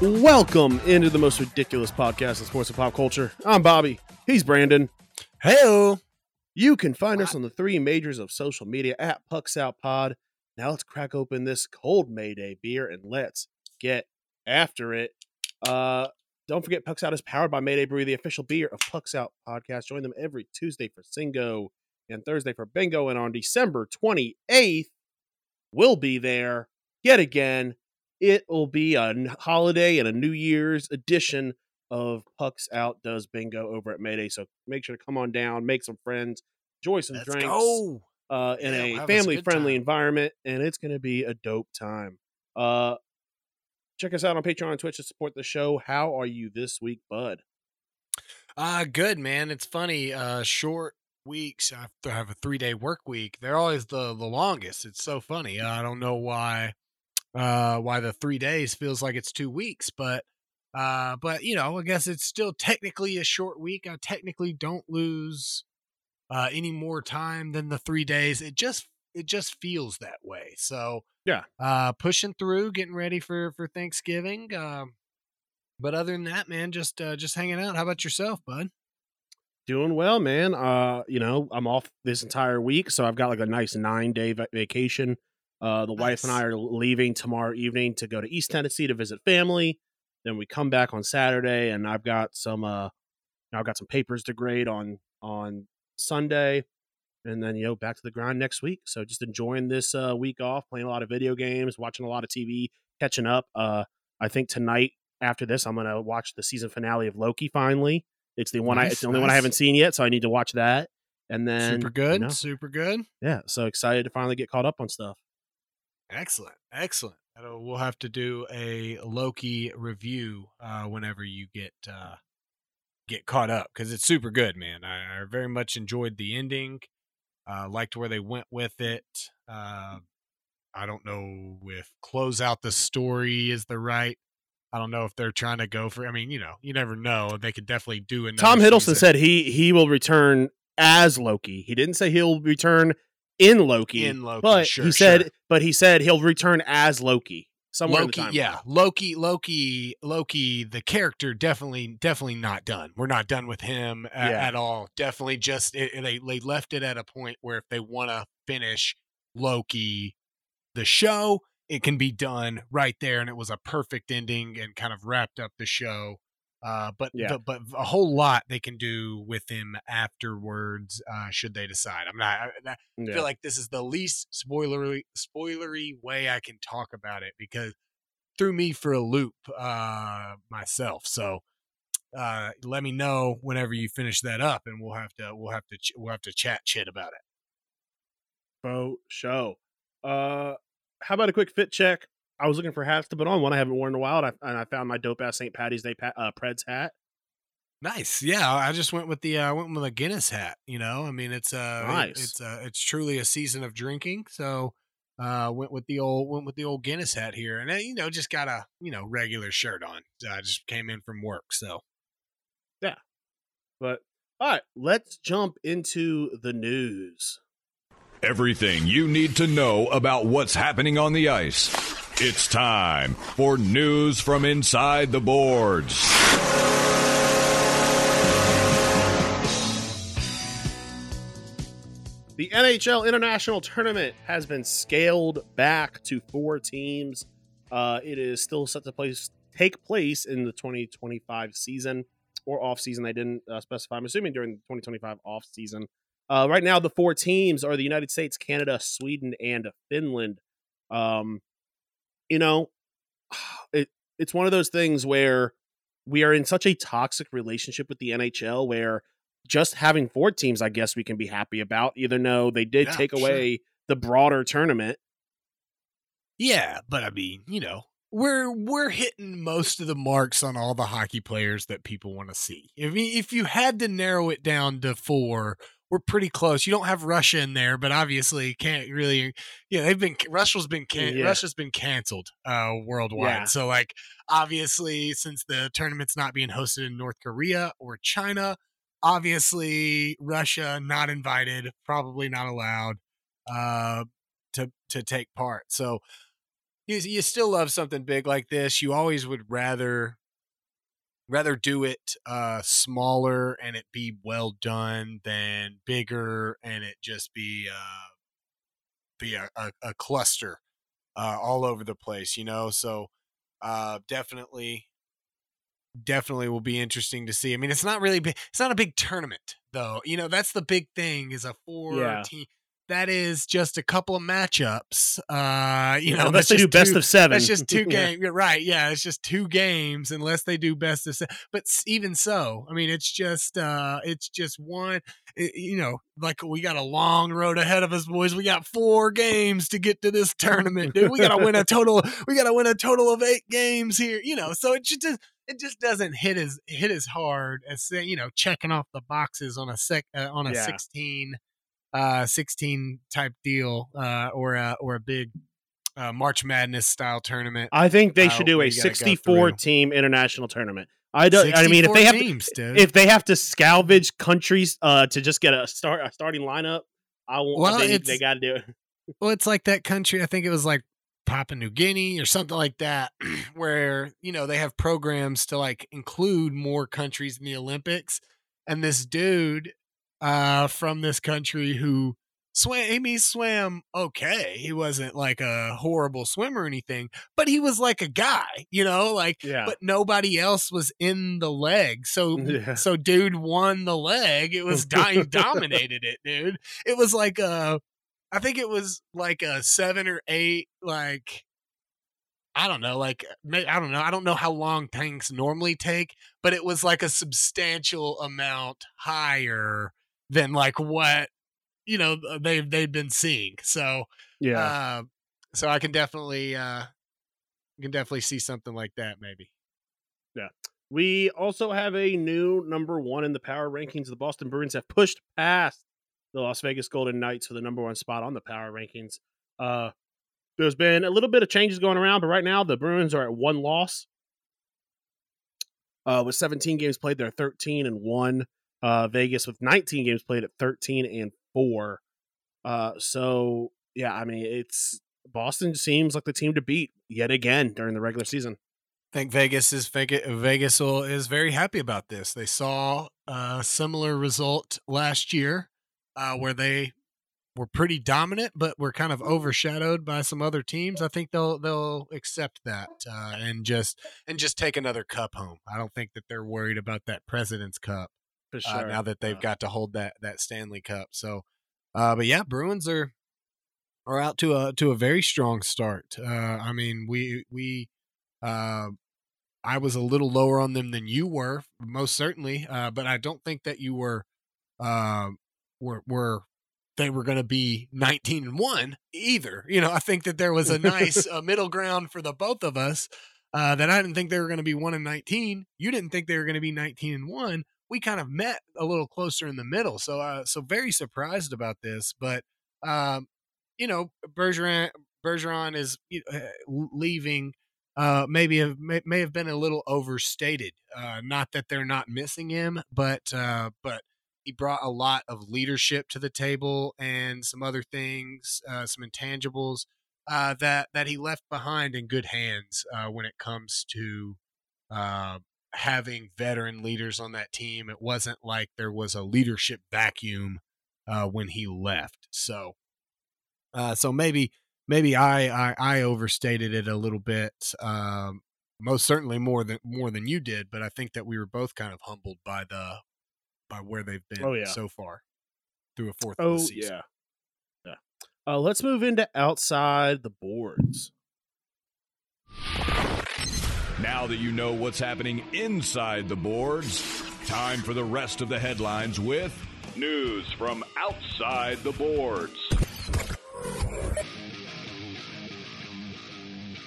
Welcome into the most ridiculous podcast in sports and pop culture. I'm Bobby. He's Brandon. Hey, You can find us on the three majors of social media at Pucks Out Pod. Now let's crack open this cold Mayday beer and let's get after it. Uh, don't forget, Pucks Out is powered by Mayday Brewery, the official beer of Pucks Out Podcast. Join them every Tuesday for Singo and Thursday for Bingo. And on December 28th, we'll be there yet again. It will be a holiday and a New Year's edition of Pucks Out Does Bingo over at Mayday. So make sure to come on down, make some friends, enjoy some let's drinks uh, in Yeah, a we'll have us a family-friendly time. environment, and it's going to be a dope time. Uh, check us out on Patreon and Twitch to support the show. How are you this week, bud? Uh good man. It's funny. Uh, short weeks. I have have a three day work week. They're always the the longest. It's so funny. I don't know why. Uh, why the three days feels like it's two weeks, but uh, but you know, I guess it's still technically a short week. I technically don't lose uh any more time than the three days. It just it just feels that way. So Yeah. uh, pushing through, getting ready for for Thanksgiving. Um, but other than that, man, just uh, just hanging out. How about yourself, bud? Doing well, man. Uh, you know, I'm off this entire week, so I've got like a nice nine day va- vacation. Uh, the wife and I are leaving tomorrow evening to go to East Tennessee to visit family. Then we come back on Saturday, and I've got some uh, I've got some papers to grade on on Sunday, and then you know back to the grind next week. So just enjoying this uh, week off, playing a lot of video games, watching a lot of TV, catching up. Uh, I think tonight after this, I'm gonna watch the season finale of Loki. Finally, it's the one I it's the only one I haven't seen yet, so I need to watch that. And then super you good, know, super good, yeah, so excited to finally get caught up on stuff. Excellent, excellent. We'll have to do a Loki review uh, whenever you get uh, get caught up because it's super good, man. I, I very much enjoyed the ending. Uh, liked where they went with it. Uh, I don't know if close out the story is the right. I don't know if they're trying to go for. I mean, you know, you never know. They could definitely do another. Tom Hiddleston season said he he will return as Loki. He didn't say he'll return in Loki, in Loki, but sure, he said sure. but he said he'll return as Loki somewhere Loki, yeah, Loki, Loki, Loki. The character definitely, definitely not done. We're not done with him a- Yeah. at all. Definitely, just it, they they left it at a point where if they want to finish Loki, the show, it can be done right there, and it was a perfect ending and kind of wrapped up the show. Uh, but Yeah. the, but a whole lot they can do with him afterwards, uh, should they decide. I'm not. I, I Yeah. feel like this is the least spoilery spoilery way I can talk about it because threw me for a loop uh myself. So uh let me know whenever you finish that up and we'll have to we'll have to ch- we'll have to chat shit about it. Faux show. Uh, how about a quick fit check? I was looking for hats to put on. One I haven't worn in a while, and I, and I found my dope ass St. Patty's Day pa- uh, Preds hat. Nice. Yeah, I just went with the uh, I went with a Guinness hat, you know? I mean, it's uh it- Nice. it's uh it's truly a season of drinking, so uh went with the old went with the old Guinness hat here and uh, you know just got a, you know, regular shirt on. I just came in from work, so yeah. But all right, let's jump into the news. Everything you need to know about what's happening on the ice. It's time for news from inside the boards. The NHL International Tournament has been scaled back to four teams. Uh, it is still set to place take place in the 2025 season or off season. They didn't uh, specify. I'm assuming during the 2025 off season. Uh, right now, the four teams are the United States, Canada, Sweden, and Finland. Um, you know, it it's one of those things where we are in such a toxic relationship with the NHL where just having four teams, I guess we can be happy about, even though they did Yeah, take sure. away the broader tournament. Yeah, but I mean, you know, we're we're hitting most of the marks on all the hockey players that people want to see. If if you had to narrow it down to four, we're pretty close. You don't have Russia in there, but obviously can't really. Yeah, they've been Russia's been can, Yeah. Russia's been canceled uh, worldwide. Yeah. So like obviously since the tournament's not being hosted in North Korea or China, obviously Russia not invited, probably not allowed uh, to to take part. So you you still love something big like this. You always would rather rather do it uh smaller and it be well done than bigger and it just be uh be a, a, a cluster uh all over the place you know? So uh definitely definitely will be interesting to see. I mean it's not really big it's not a big tournament though. You know that's the big thing is a four Yeah. team that is just a couple of matchups uh you know unless that's they do just best two- of seven. that's just two games. You're right. Yeah, it's just two games unless they do best of. Se- but even so, I mean, it's just uh it's just one. i- you know, like we got a long road ahead of us, boys. We got four games to get to this tournament, dude. We got to win a total. We got to win a total of eight games here. You know, so it just it just doesn't hit as hit as hard as you know checking off the boxes on a sec uh, on a Yeah. sixteen uh 16 type deal uh or a or a big uh March Madness style tournament. I think they uh, should do a you gotta go 64 team international tournament. I don't. I mean, if they have to, teams, dude. if they have to salvage countries uh, to just get a start a starting lineup, I want. Well, they, they got to do it. well, it's like that country. I think it was like Papua New Guinea or something like that, where you know they have programs to like include more countries in the Olympics. And this dude uh, from this country who swam, he swam okay. He wasn't like a horrible swimmer or anything, but he was like a guy, you know, like Yeah. but nobody else was in the leg. So Yeah. so dude won the leg. It was dying dominated it, dude. It was like a I think it was like a 7 or 8 like I don't know, like I don't know. I don't know how long tanks normally take, but it was like a substantial amount higher than like what you know they've they've been seeing. So yeah. uh, so I can definitely uh, can definitely see something like that maybe. Yeah. We also have a new number one in the power rankings. The Boston Bruins have pushed past the Las Vegas Golden Knights for the number one spot on the power rankings. Uh, there's been a little bit of changes going around, but right now the Bruins are at one loss. Uh, with 17 games played, they're 13 and one. Uh, Vegas with 19 games played at 13 and four. Uh, so yeah, I mean it's Boston seems like the team to beat yet again during the regular season. I think Vegas is Vegas, is very happy about this. They saw a similar result last year, uh, where they were pretty dominant, but were kind of overshadowed by some other teams. I think they'll they'll accept that uh, and just and just take another cup home. I don't think that they're worried about that President's Cup For uh, now that they've Uh, got to hold that that Stanley Cup. So, uh, but yeah, Bruins are are out to a to a very strong start. Uh, I mean, we we uh, I was a little lower on them than you were, most certainly, uh, but I don't think that you were uh, were were they were going to be 19 and 1 either. You know, I think that there was a nice uh, middle ground for the both of us. Uh, that I didn't think they were going to be 1 and 19. You didn't think they were going to be 19 and 1 we kind of met a little closer in the middle. So, uh, so very surprised about this. But, um, you know, Bergeron, Bergeron is uh, leaving. Uh, maybe have, may, may have been a little overstated. Uh, not that they're not missing him, but uh, but he brought a lot of leadership to the table and some other things, uh, some intangibles uh, that that he left behind in good hands uh, when it comes to uh, having veteran leaders on that team. It wasn't like there was a leadership vacuum uh, when he left. So, uh, so maybe maybe I, I I overstated it a little bit. Um, most certainly more than more than you did, but I think that we were both kind of humbled by the by where they've been Oh, yeah. so far through a fourth of Oh the season. yeah, yeah. Uh, let's move into outside the boards. Now that you know what's happening inside the boards, time for the rest of the headlines with news from outside the boards.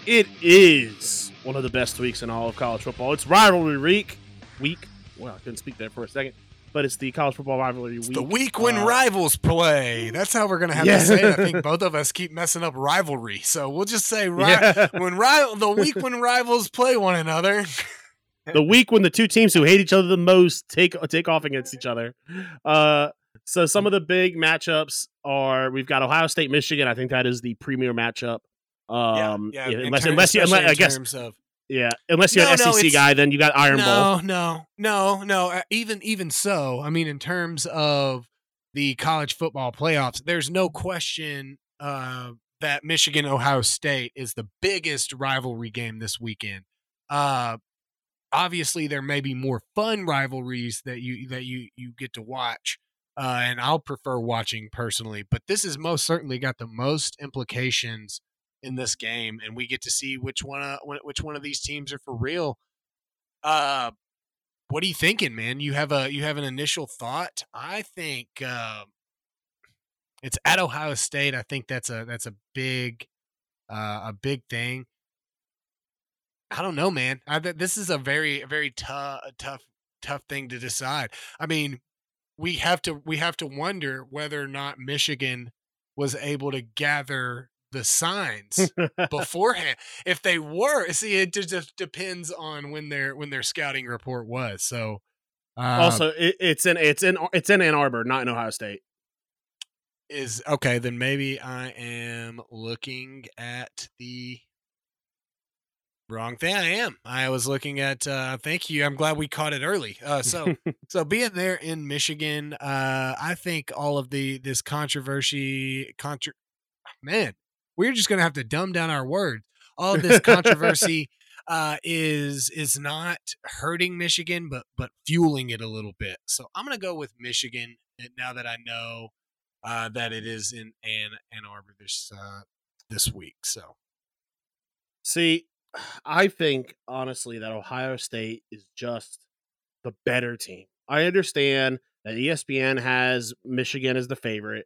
It is one of the best weeks in all of college football. It's rivalry week. Week. Well, I couldn't speak there for a second, but it's the college football rivalry It's week. the week when Uh, rivals play. That's how we're gonna have Yeah. to say it. I think both of us keep messing up rivalry, so we'll just say ri- Yeah. when rival the week when rivals play one another. the week when the two teams who hate each other the most take take off against each other. Uh, so some of the big matchups are we've got Ohio State, Michigan. I think that is the premier matchup. Um, yeah, yeah. unless terms- unless you, unless, I guess of yeah, unless you're No, an no, SEC it's- guy, then you got Iron Bowl. no, no, no, no. uh, Even even so, I mean, in terms of the college football playoffs, there's no question uh, that Michigan Ohio State is the biggest rivalry game this weekend. Uh, obviously, there may be more fun rivalries that you that you you get to watch. Uh, and I'll prefer watching personally, but this has most certainly got the most implications in this game, and we get to see which one of, which one of these teams are for real. Uh, what are you thinking, man? You have a you have an initial thought? I think uh, it's at Ohio State. I think that's a that's a big uh, a big thing. I don't know, man. I, th- this is a very very tough tough tough thing to decide. I mean, we have to we have to wonder whether or not Michigan was able to gather the signs beforehand. If they were, see, it just- depends on when their when their scouting report was. So, uh, also, it, it's in it's in it's in Ann Arbor, not in Ohio State. is okay. Then maybe I am looking at the wrong thing. I am. I was looking at. Uh, thank you. I'm glad we caught it early. Uh, so, so being there in Michigan, uh, I think all of the this controversy, contra- man, we're just gonna have to dumb down our words. All of this controversy uh, is is not hurting Michigan, but but fueling it a little bit. So I'm gonna go with Michigan and now that I know uh, that it is in Ann Ann Arbor this uh, this week. So See, I think honestly that Ohio State is just the better team. I understand that ESPN has Michigan as the favorite.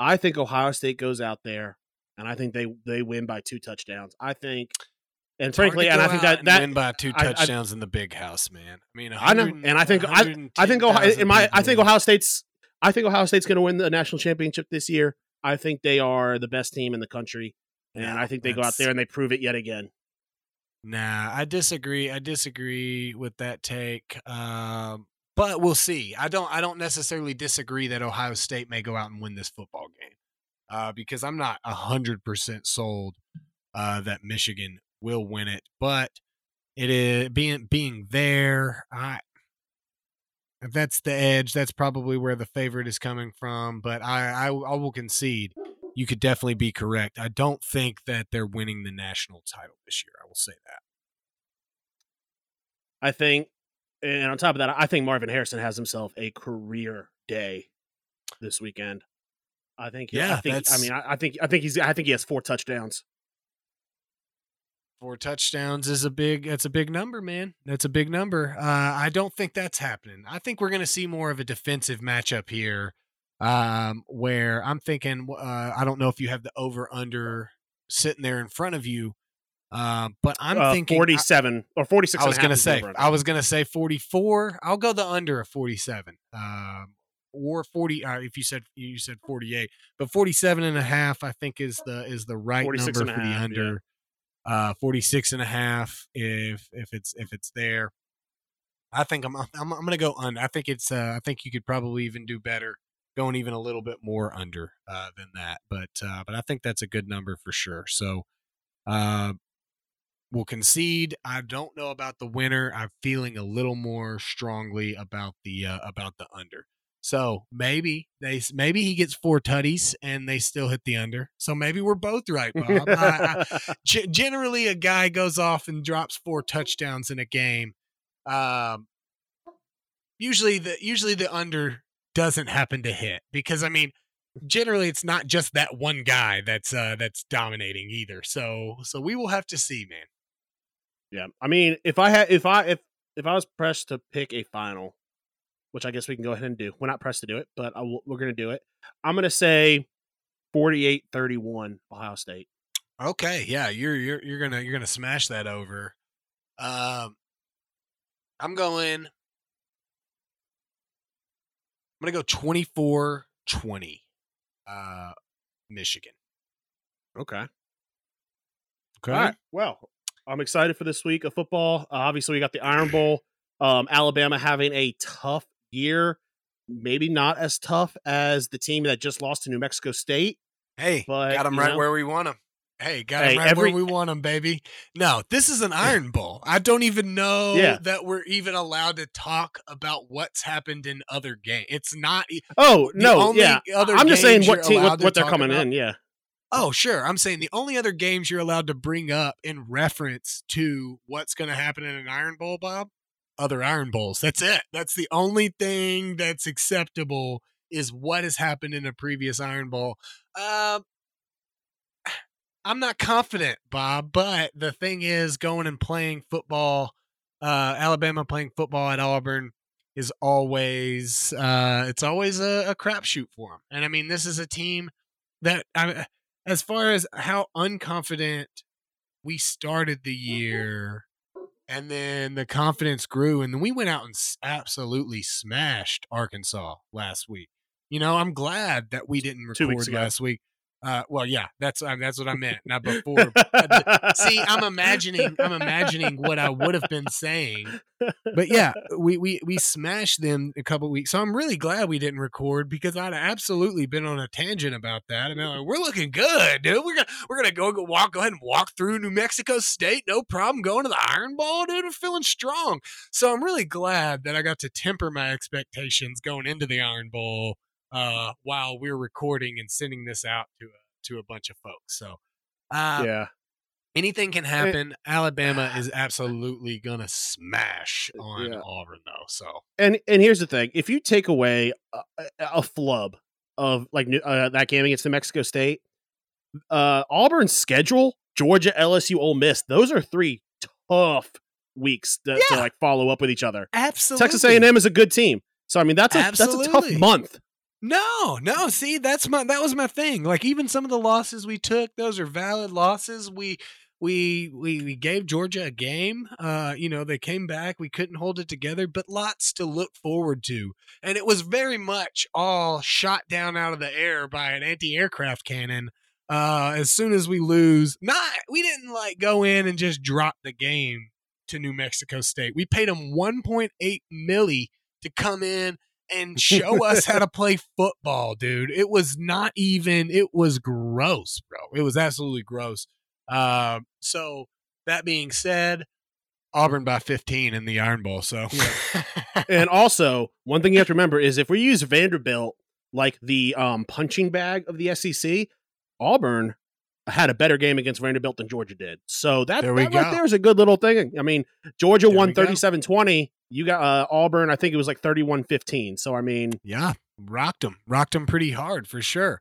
I think Ohio State goes out there and I think they they win by two touchdowns. I think and frankly and I think that that win by two I- I- touchdowns in the big house, man. I mean, I know, and I think I, I think Ohio, in my I think. Ohio State's I think Ohio State's going to win the national championship this year. I think they are the best team in the country, and No, I think they go out there and they prove it yet again. Nah, I disagree. I disagree with that take. Um, but we'll see. I don't. I don't necessarily disagree that Ohio State may go out and win this football game, uh, because I'm not hundred percent sold uh, that Michigan will win it. But it is being being there. I that's the edge. That's probably where the favorite is coming from. But I, I, I will concede. You could definitely be correct. I don't think that they're winning the national title this year. I will say that. I think, and on top of that, I think Marvin Harrison has himself a career day this weekend. I think. Yeah, I think. I mean, I, I think. I think he's. I think he has four touchdowns. Four touchdowns is a big. That's a big number, man. That's a big number. Uh, I don't think that's happening. I think we're going to see more of a defensive matchup here, um, where I'm thinking. Uh, I don't know if you have the over under sitting there in front of you, um, but I'm uh, thinking forty-seven or forty-six. I was going to say I was gonna say 44. I'll go the under of 47. Um, or 40 uh, if you said you said 48 but 47 and a half i think is the is the right 46 number for the half, yeah. under uh 46 and a half if if it's if it's there. I think i'm i'm, I'm gonna go under i think it's uh i think you could probably even do better going even a little bit more under uh than that but uh but i think that's a good number for sure. So uh we'll concede. I don't know about the winner. I'm feeling a little more strongly about the uh, about the under so maybe they maybe he gets four tutties and they still hit the under. So maybe we're both right, Bob. I, I, G- generally, a guy goes off and drops four touchdowns in a game. Um, usually the usually the under doesn't happen to hit because I mean, generally it's not just that one guy that's uh, that's dominating either. So so we will have to see, man. Yeah, I mean, if I had, if I, if if I was pressed to pick a final, which I guess we can go ahead and do. We're not pressed to do it, but I we're going to do it. I'm going to say 48-31 Ohio State. Okay, yeah, you're you're you're gonna you're gonna smash that over. Um, I'm going. I'm gonna go 24-20. Uh, Michigan. Okay. Okay. All right. Well, I'm excited for this week of football. Uh, obviously, we got the Iron Bowl. Um, Alabama having a tough year. Maybe not as tough as the team that just lost to New Mexico State. Hey, But, got them right know- where we want them. Hey, got Hey, them right every- where we want them, baby. No, this is an Iron Bowl. I don't even know Yeah. that we're even allowed to talk about what's happened in other games. It's not. Oh no, only yeah. other I'm just saying what team, what, what they're coming about- in. Yeah. Oh, sure. I'm saying the only other games you're allowed to bring up in reference to what's going to happen in an Iron Bowl, Bob, other Iron Bowls. That's it. That's the only thing that's acceptable is what has happened in a previous Iron Bowl. Um, I'm not confident, Bob, but the thing is, going and playing football, uh, Alabama playing football at Auburn is always uh, it's always a, a crapshoot for them. And I mean, this is a team that I, as far as how unconfident we started the year and then the confidence grew and then we went out and absolutely smashed arkansas last week. You know i'm glad that we didn't record last week uh, well yeah that's uh, that's what i meant not before Uh, see i'm imagining i'm imagining what i would have been saying but yeah, we we we smashed them a couple weeks. So I'm really glad we didn't record because I'd absolutely been on a tangent about that. And like, we're looking good, dude. We're gonna we're gonna go, go walk, go ahead and walk through New Mexico State, no problem. Going to the Iron Bowl, dude. We're feeling strong. So I'm really glad that I got to temper my expectations going into the Iron Bowl uh, while we're recording and sending this out to a, to a bunch of folks. So. Uh, yeah. anything can happen. Alabama is absolutely gonna smash on Yeah. Auburn, though. So And and here's the thing: if you take away a, a- flub of like uh, that game against New Mexico State, uh, Auburn's schedule, Georgia, LSU, Ole Miss, those are three tough weeks to, to like follow up with each other. absolutely, Texas A&M is a good team, so I mean that's a that's a tough month. No, no. See, that's my that was my thing. Like even some of the losses we took, those are valid losses. We we we we gave Georgia a game. Uh, you know, they came back. We couldn't hold it together, but lots to look forward to. And it was very much all shot down out of the air by an anti-aircraft cannon. Uh, as soon as we lose, not we didn't like go in and just drop the game to New Mexico State. We paid them 1.8 milli to come in and show us how to play football, dude. It was not even, it was gross, bro. It was absolutely gross. Um, so that being said, Auburn by 15 in the Iron Bowl. So and also, one thing you have to remember is if we use Vanderbilt like the um, punching bag of the SEC, Auburn had a better game against Vanderbilt than Georgia did. So that, There that right there is a good little thing. I mean, Georgia There won we 37 20. You got uh, Auburn, I think it was like 31 15. So, I mean, yeah, rocked them, rocked them pretty hard for sure.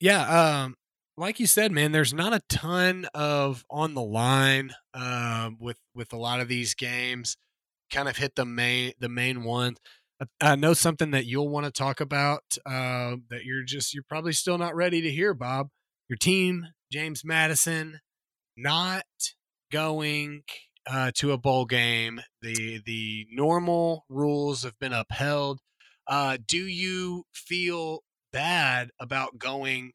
Yeah, um, like you said, man, there's not a ton of on the line um, with with a lot of these games. Kind of hit the main the main ones. I- I know something that you'll want to talk about uh, that you're just you're probably still not ready to hear, Bob. Your team, James Madison, not going uh, to a bowl game. The the normal rules have been upheld. Uh, do you feel bad about going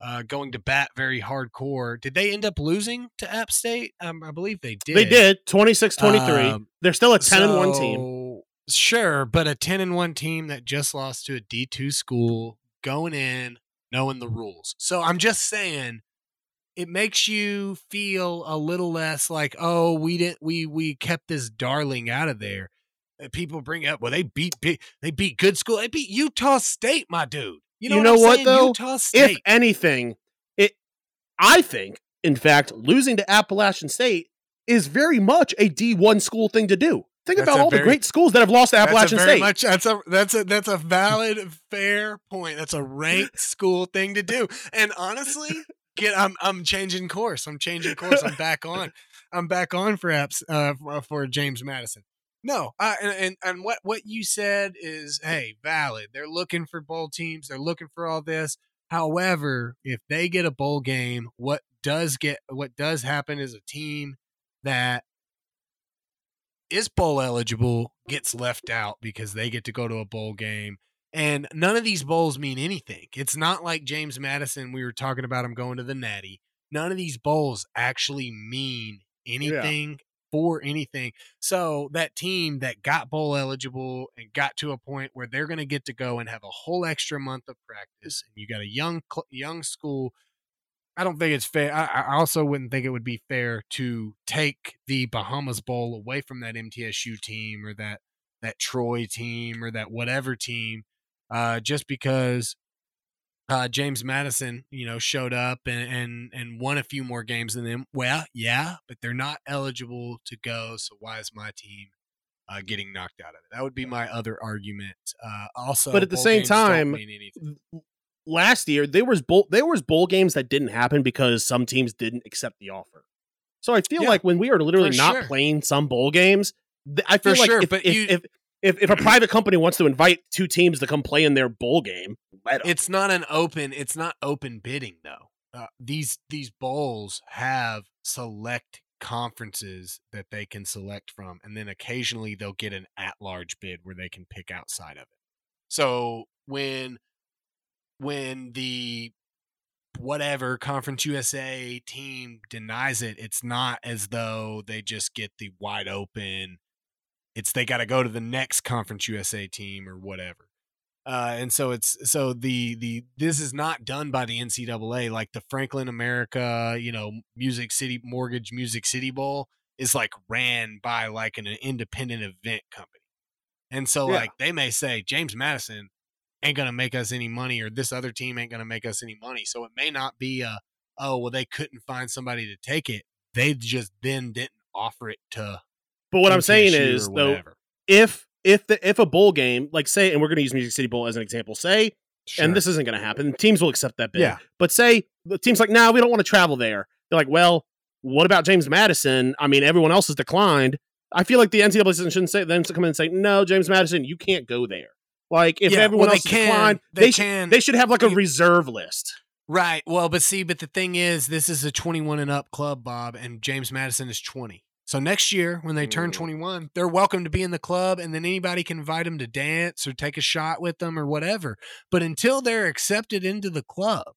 uh, going to bat very hardcore? Did they end up losing to App State? Um, I believe they did. they did 26 23. Um, They're still a 10 and 1 team. Sure, but a 10 and 1 team that just lost to a D2 school going in knowing the rules. So I'm just saying it makes you feel a little less like, "Oh, we didn't we we kept this darling out of there." People bring up, "Well, they beat they beat good school. They beat Utah State, my dude." You know, You what, know I'm what, though? Utah State. If anything, it, I think, in fact, losing to Appalachian State is very much a D1 school thing to do. Think That's about all the great schools that have lost to Appalachian very State. Much, that's a that's a that's a valid, fair point. That's a ranked school thing to do. And honestly, get I'm I'm changing course. I'm changing course. I'm back on. I'm back on for apps uh, for, for James Madison. No, I, and, and and what what you said is hey valid. They're looking for bowl teams. They're looking for all this. However, if they get a bowl game, what does get what does happen is a team that is bowl eligible gets left out because they get to go to a bowl game. And none of these bowls mean anything. It's not like James Madison, we were talking about him going to the Natty. None of these bowls actually mean anything for anything. So that team that got bowl eligible and got to a point where they're going to get to go and have a whole extra month of practice, and you got a young young school I don't think it's fair. I, I, also wouldn't think it would be fair to take the Bahamas Bowl away from that MTSU team or that that Troy team or that whatever team, uh, just because uh, James Madison, you know, showed up and, and and won a few more games than them. Well, yeah, but they're not eligible to go. So why is my team uh, getting knocked out of it? That would be my other argument. Uh, also, but at the same time, last year there was bowl there was bowl games that didn't happen because some teams didn't accept the offer. So I feel yeah, like when we are literally not sure. playing some bowl games, I feel for like sure, if, if, you, if, if, if a private company wants to invite two teams to come play in their bowl game, it's not an open. It's not open bidding though. Uh, these these bowls have select conferences that they can select from, and then occasionally they'll get an at large bid where they can pick outside of it. So when when the whatever conference USA team denies it, it's not as though they just get the wide open. It's they got to go to the next conference USA team or whatever. Uh, and so it's so the the this is not done by the NCAA like the Franklin America, you know, Music City Mortgage Music City Bowl is like ran by like an, an independent event company. And so yeah. like they may say James Madison ain't going to make us any money or this other team ain't going to make us any money. So it may not be a, oh, well, they couldn't find somebody to take it. They just then didn't offer it to. But what I'm saying is, though, if if the if a bowl game, like say, and we're going to use Music City Bowl as an example, say, sure. and this isn't going to happen, teams will accept that bid. Yeah. But say the team's like, nah, we don't want to travel there. They're like, well, what about James Madison? I mean, everyone else has declined. I feel like the NCAA shouldn't say them to come in and say, no, James Madison, you can't go there. Like if yeah, everyone well, else can, declined, they, they can. They should have like a reserve list. Right. Well, but see, but the thing is, this is a 21 and up club, Bob, and James Madison is 20. So next year, when they turn mm. 21, they're welcome to be in the club, and then anybody can invite them to dance or take a shot with them or whatever. But until they're accepted into the club,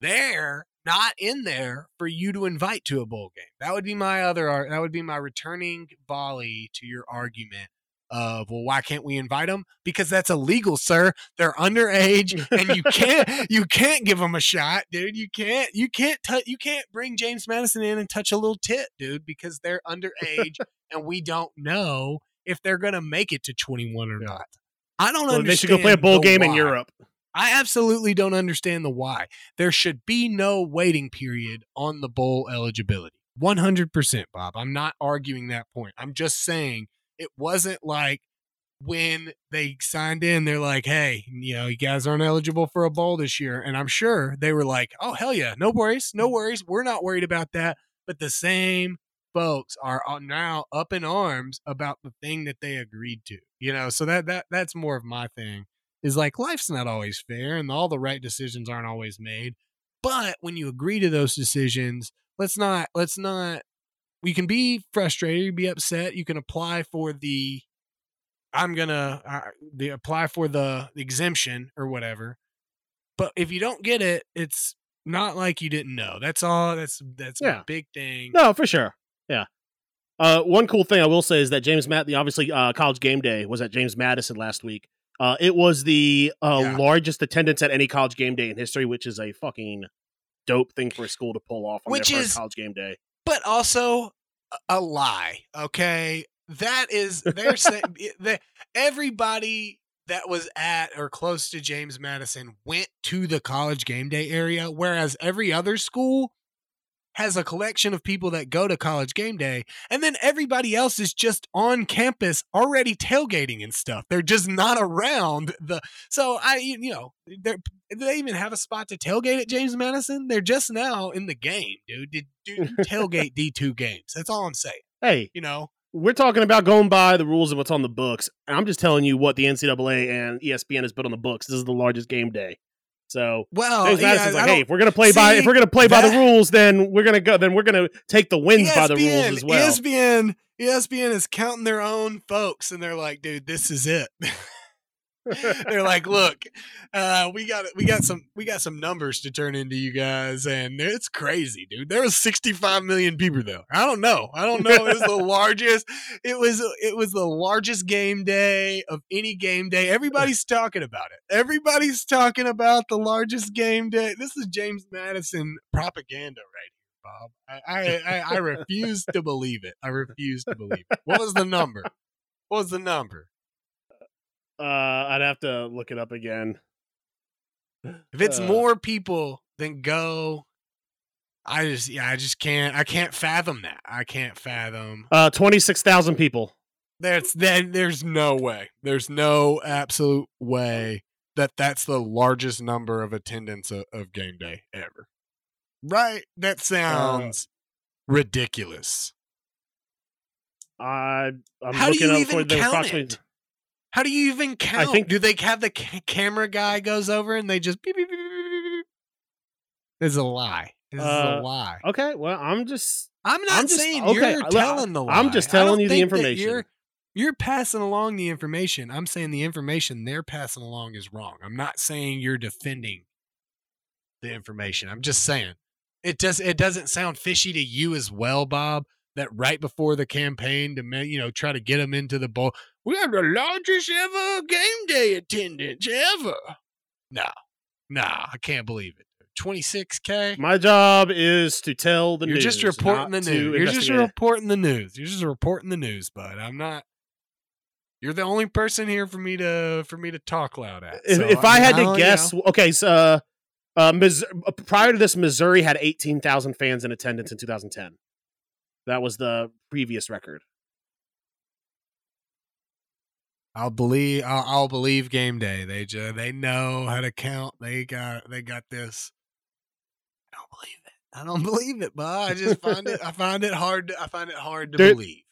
they're not in there for you to invite to a bowl game. That would be my other. That would be my returning volley to your argument of well why can't we invite them because that's illegal sir they're underage and you can't you can't give them a shot dude you can't you can't touch you can't bring james madison in and touch a little tit dude because they're underage and we don't know if they're gonna make it to 21 or not i don't well, understand they should go play a bowl game why. in europe I absolutely don't understand the why. There should be no waiting period on the bowl eligibility. 100%, Bob. I'm not arguing that point. I'm just saying it wasn't like when they signed in, they're like, hey, you know, you guys aren't eligible for a bowl this year. And I'm sure they were like, oh, hell yeah, no worries, no worries. We're not worried about that. But the same folks are now up in arms about the thing that they agreed to, you know? So that, that, that's more of my thing is like life's not always fair and all the right decisions aren't always made. But when you agree to those decisions, let's not, let's not we can be frustrated, you can be upset. You can apply for the I'm gonna uh, the apply for the, exemption or whatever. But if you don't get it, it's not like you didn't know. That's all. That's that's yeah. a big thing. No, for sure. Yeah. Uh, one cool thing I will say is that James Matt, the obviously uh, college game day was at James Madison last week. Uh, it was the uh, yeah. largest attendance at any college game day in history, which is a fucking dope thing for a school to pull off on which their is, college game day but also a lie. Okay, that is they're saying that everybody that was at or close to James Madison went to the college game day area, whereas every other school has a collection of people that go to college game day and then everybody else is just on campus already tailgating and stuff they're just not around the so i you know they they even have a spot to tailgate at james madison they're just now in the game dude did dude tailgate d2 games that's all i'm saying hey you know we're talking about going by the rules of what's on the books and i'm just telling you what the ncaa and espn has put on the books this is the largest game day So Well, James Madison's I like, hey, if we're gonna play by if we're gonna play by the rules, then we're gonna go. Then we're gonna take the wins by the rules as well. ESPN, ESPN is counting their own folks, and they're like, dude, this is it. they're like, look, uh, we got we got some we got some numbers to turn into you guys, and it's crazy, dude. There was 65 million people there. I don't know. I don't know. It was the largest. It was it was the largest game day of any game day. Everybody's talking about it. Everybody's talking about the largest game day. This is James Madison propaganda right here, Bob. I I, I, I refuse to believe it. I refuse to believe it. What was the number? What was the number? Uh, I'd have to look it up again. If it's Uh, more people than go, I just yeah, I just can't I can't fathom that. I can't fathom. Uh, twenty six thousand people. There's then there's no way. There's no absolute way that that's the largest number of attendance of, of game day ever. Right? That sounds ridiculous. I I'm How do looking you up even for the count approximately. it? How do you even count? think- do they have the ca- camera guy goes over and they just beep beep beep beep beep? beep? This is a lie. This is Uh, a lie. Okay, well, I'm just I'm not I'm just- saying okay, you're I- telling the lie. I'm just telling you the information. You're, you're passing along the information. I'm saying the information they're passing along is wrong. I'm not saying you're defending the information. I'm just saying it does. It doesn't sound fishy to you as well, Bob. That right before the campaign to you know try to get them into the bowl, we have the largest ever game day attendance ever. No, no, I can't believe it. 26k. my job is to tell the You're news. just reporting the news. You're just reporting the news. You're just reporting the news, bud. I'm not. You're the only person here for me to for me to talk loud at. If, So, if I, mean, had to don't- you guess, know, okay, so uh, uh, Mis- uh, prior to this, Missouri had eighteen thousand fans in attendance in 2010. That was the previous record. I'll believe. I'll, I'll believe game day. They just they know how to count. They got they got this. I don't believe it. I don't believe it, bud. I just find it. I find it hard. To, I find it hard to believe.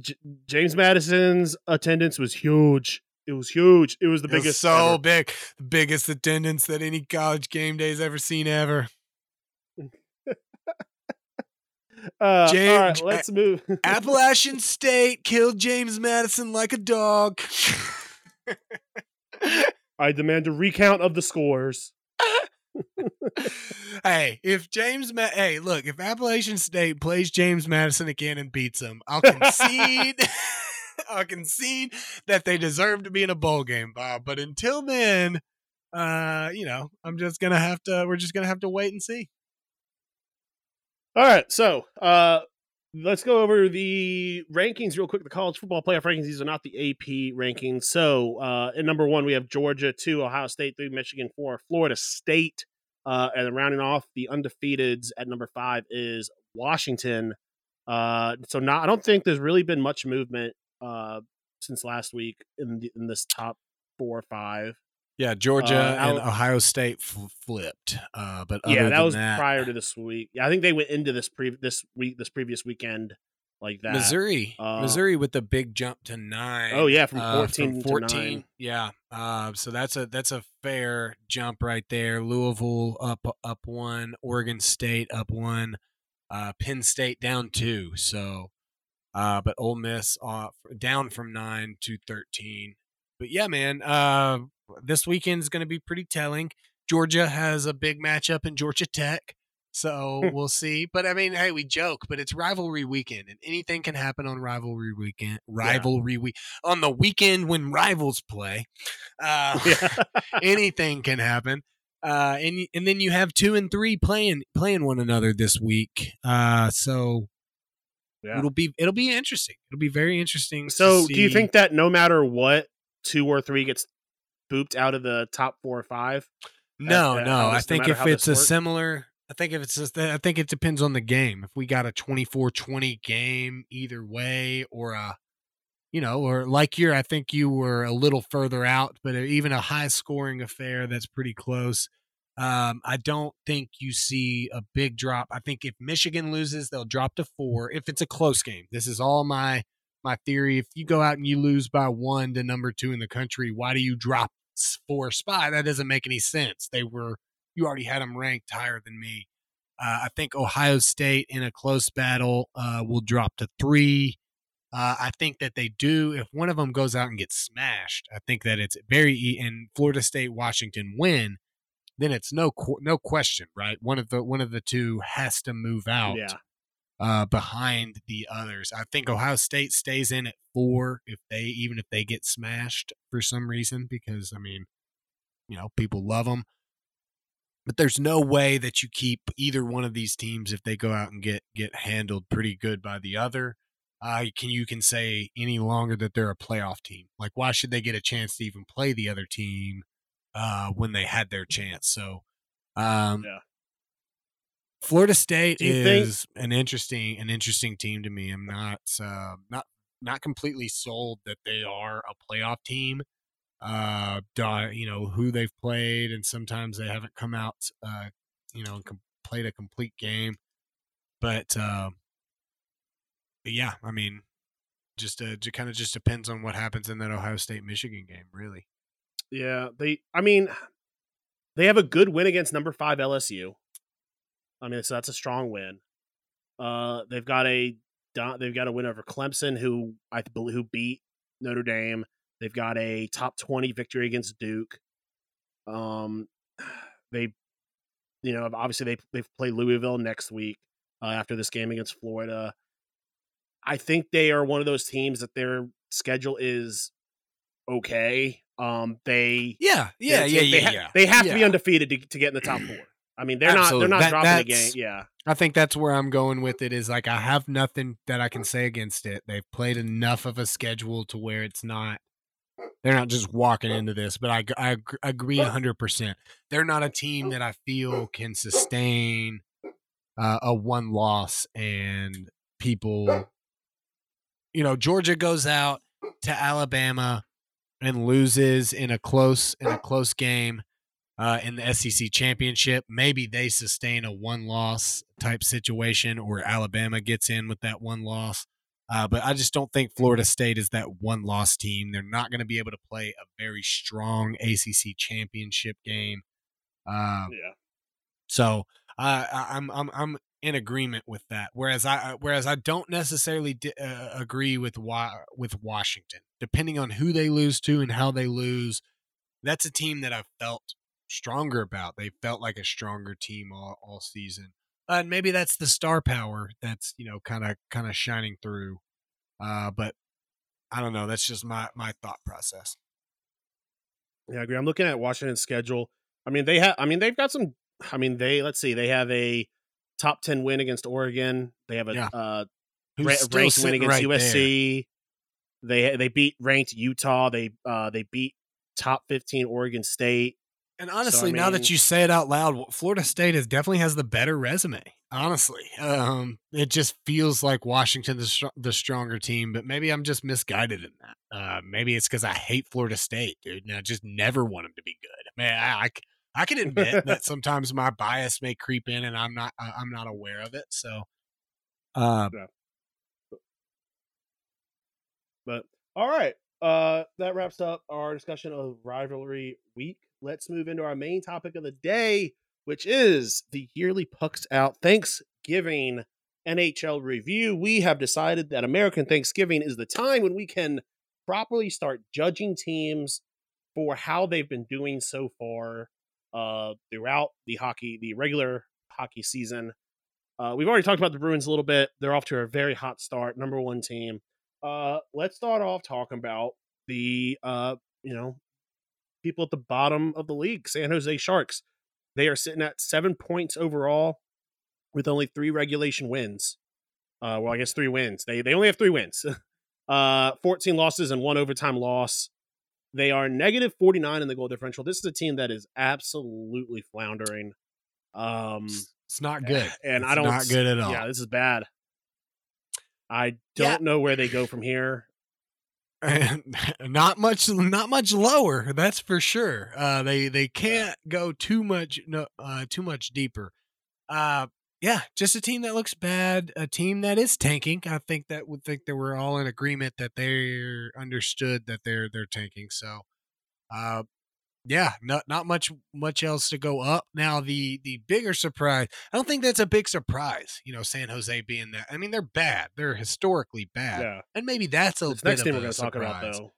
J- James Madison's attendance was huge. It was huge. It was the It was biggest. so ever. big, the biggest attendance that any college game day's ever seen ever. Uh, James- all right, let's move. Appalachian State killed James Madison like a dog. I demand a recount of the scores. hey, if James, Ma- hey, look, if Appalachian State plays James Madison again and beats them, I'll concede. I'll concede that they deserve to be in a bowl game, Bob. But until then, uh, you know, I'm just gonna have to. We're just gonna have to wait and see. All right, so uh, let's go over the rankings real quick. The college football playoff rankings; these are not the AP rankings. So, uh, in number one, we have Georgia, two, Ohio State, three, Michigan, four, Florida State, uh, and then rounding off the undefeateds at number five is Washington. Uh, so, not I don't think there's really been much movement uh, since last week in the, in this top four or five. Yeah, Georgia Uh, and Ohio State flipped. Uh, but yeah, that was that, prior to this week. Yeah, I think they went into this pre this week this previous weekend like that. Missouri, Uh, Missouri with the big jump to nine. Oh yeah, from uh, fourteen to 14. nine. Yeah. Uh, so that's a that's a fair jump right there. Louisville up up one, Oregon State up one, uh, Penn State down two. So, uh, but Ole Miss off down from nine to thirteen. But yeah, man, uh, this weekend is going to be pretty telling. Georgia has a big matchup in Georgia Tech. So we'll see. But I mean, hey, we joke, but it's rivalry weekend and anything can happen on rivalry weekend. Rivalry week on the weekend when rivals play. Uh, Yeah. anything can happen. Uh, and and then you have two and three playing playing one another this week. Uh, so Yeah. it'll be it'll be interesting. It'll be very interesting. to So, do you think that no matter what, two or three gets booped out of the top four or five? No, at- no. how I this- no think if it's a works? similar, I think if it's just, I think it depends on the game. If we got a 24-20 game either way, or a, you know, or like you're, I think you were a little further out, but even a high scoring affair that's pretty close. Um, I don't think you see a big drop. I think if Michigan loses, they'll drop to four. If it's a close game, this is all my my theory. If you go out and you lose by one to number two in the country, why do you drop four spot. That doesn't make any sense. They were you already had them ranked higher than me. Uh, I think Ohio State in a close battle uh, will drop to three. Uh, I think that they do. If one of them goes out and gets smashed, I think that it's very and Florida State Washington win, then it's no no question, right? One of the one of the two has to move out Yeah. Uh, behind the others. I think Ohio State stays in at four if they even if they get smashed for some reason because I mean, you know, people love them. But there's no way that you keep either one of these teams if they go out and get get handled pretty good by the other. Uh, can you can say any longer that they're a playoff team? Like, why should they get a chance to even play the other team uh, when they had their chance? So, um, Yeah. Florida State you think- is an interesting an interesting team to me. I'm not uh, not not completely sold that they are a playoff team. Uh, you know who they've played, and sometimes they haven't come out, uh, you know, and com- played a complete game. But, uh, yeah, I mean, just uh, it kind of just depends on what happens in that Ohio State Michigan game, really. Yeah, they. I mean, they have a good win against number five LSU. I mean, so that's a strong win. Uh, they've got a they've got a win over Clemson, who I believe who beat Notre Dame. They've got a top twenty victory against Duke. Um, they, you know, obviously they they play Louisville next week uh, after this game against Florida. I think they are one of those teams that their schedule is okay. Um, they Yeah, yeah, yeah, they, yeah, ha- yeah. They have to be undefeated to, to get in the top four. I mean, they're not they're not That- dropping the game. Yeah, I think that's where I'm going with it. Is like I have nothing that I can say against it. They've played enough of a schedule to where it's not. They're not just walking into this, but I, I ag- agree 100%. They're not a team that I feel can sustain uh, a one loss and people. You know, Georgia goes out to Alabama and loses in a close in a close game uh, in the SEC championship. Maybe they sustain a one loss type situation, or Alabama gets in with that one loss. Uh, but I just don't think Florida State is that one loss team. They're not going to be able to play a very strong ACC championship game. Uh, yeah. so uh, I- I'm I'm I'm in agreement with that. Whereas I whereas I don't necessarily di- uh, agree with wa- with Washington. Depending on who they lose to and how they lose, that's a team that I've felt stronger about. They felt like a stronger team all, all season, uh, and maybe that's the star power that's you know kind of kind of shining through. Uh, but I don't know. That's just my my thought process. Yeah, I agree. I'm looking at Washington's schedule. I mean, they have. I mean, they've got some. I mean, they let's see. They have a top ten win against Oregon. They have a Yeah. uh, ra- ranked win against right there? USC. They they beat ranked Utah. They uh they beat top 15 Oregon State. And honestly, now that you say it out loud, Florida State is definitely has the better resume. Honestly, um, it just feels like Washington is str- the stronger team, but maybe I'm just misguided in that. Uh, maybe it's because I hate Florida State, dude, and I just never want them to be good. Man, I, I, I can admit that sometimes my bias may creep in, and I'm not I- I'm not aware of it. So, uh, But all right, uh, that wraps up our discussion of rivalry week. Let's move into our main topic of the day, which is the yearly Pucks Out Thanksgiving NHL review. We have decided that American Thanksgiving is the time when we can properly start judging teams for how they've been doing so far uh, throughout the hockey, the regular hockey season. Uh, we've already talked about the Bruins a little bit. They're off to a very hot start, number one team. Uh, let's start off talking about the uh, you know, people at the bottom of the league, San Jose Sharks. They are sitting at seven points overall, with only three regulation wins. Uh, well, I guess three wins. They they only have three wins. uh, fourteen losses and one overtime loss. They are negative forty nine in the goal differential. This is a team that is absolutely floundering. Um, it's, it's not good, and It's I don't not good at all. Yeah, this is bad. I don't know where they go from here. not much not much lower that's for sure. Uh they they can't go too much no uh too much deeper. Uh yeah just a team that looks bad a team that is tanking. I think that would think that we're all in agreement that they're understood that they're they're tanking. So uh Yeah, not not much much else to go up. Now the the bigger surprise, I don't think that's a big surprise. You know, San Jose being that. I mean, they're bad. They're historically bad, Yeah. and maybe that's a This bit next of team we're going to talk about, though.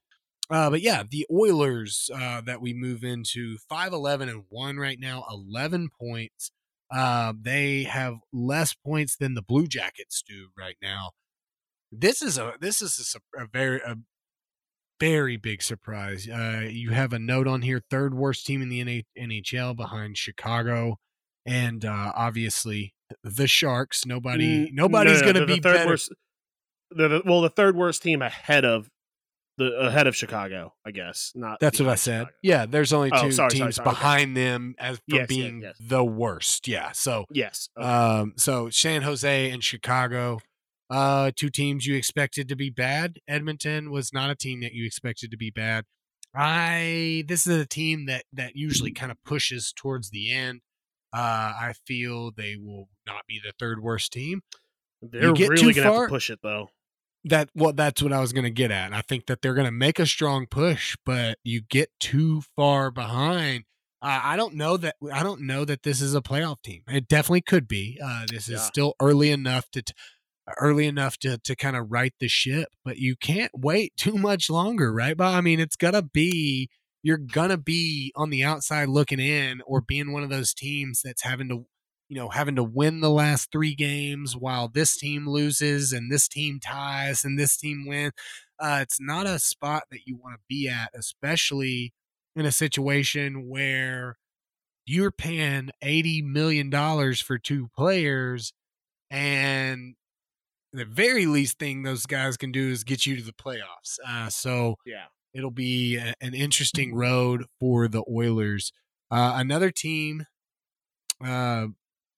Uh, but yeah, the Oilers uh, that we move into five eleven and one right now, eleven points. Uh, they have less points than the Blue Jackets do right now. This is a this is a, a very a very big surprise. Uh, you have a note on here: third worst team in the NHL behind Chicago, and uh, obviously the Sharks. Nobody nobody's no, no, going to the be third better. worst. The, well, the third worst team ahead of the ahead of Chicago, I guess. Not That's what I said. Chicago. Yeah, there's only Oh, two sorry, sorry, teams sorry, okay. behind them as for Yes, yes, being yes. the worst. Yeah. So Yes. okay. um so San Jose and Chicago, uh two teams you expected to be bad. Edmonton was not a team that you expected to be bad. I this is a team that that usually kind of pushes towards the end. Uh I feel they will not be the third worst team. They're get really gonna have far- to push it though. that well that's what i was going to get at i think that they're going to make a strong push but you get too far behind uh, i don't know that i don't know that this is a playoff team it definitely could be uh, this is Yeah. still early enough to t- early enough to to kind of right the ship but you can't wait too much longer right but i mean it's gonna be you're gonna be on the outside looking in or being one of those teams that's having to you know, having to win the last three games while this team loses and this team ties and this team wins. Uh, it's not a spot that you want to be at, especially in a situation where you're paying $80 million for two players and the very least thing those guys can do is get you to the playoffs. Uh, so Yeah. it'll be a, an interesting road for the Oilers. Uh, another team, uh,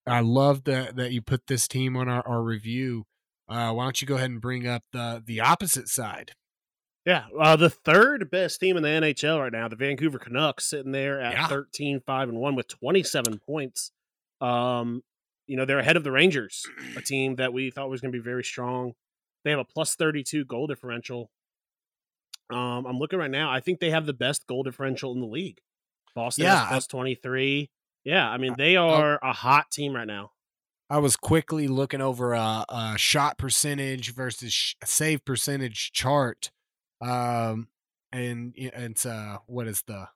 I love that that you put this team on our, our review. Uh, why don't you go ahead and bring up the the opposite side? Yeah. Uh, the third best team in the NHL right now, the Vancouver Canucks, sitting there at Yeah. 13, 5, and 1 with 27 points. Um, you know, they're ahead of the Rangers, a team that we thought was going to be very strong. They have a plus 32 goal differential. Um, I'm looking right now. I think they have the best goal differential in the league. Boston Yeah, plus 23. Yeah, I mean, they are a hot team right now. I was quickly looking over a, a shot percentage versus sh- save percentage chart, um, and it's uh, what is the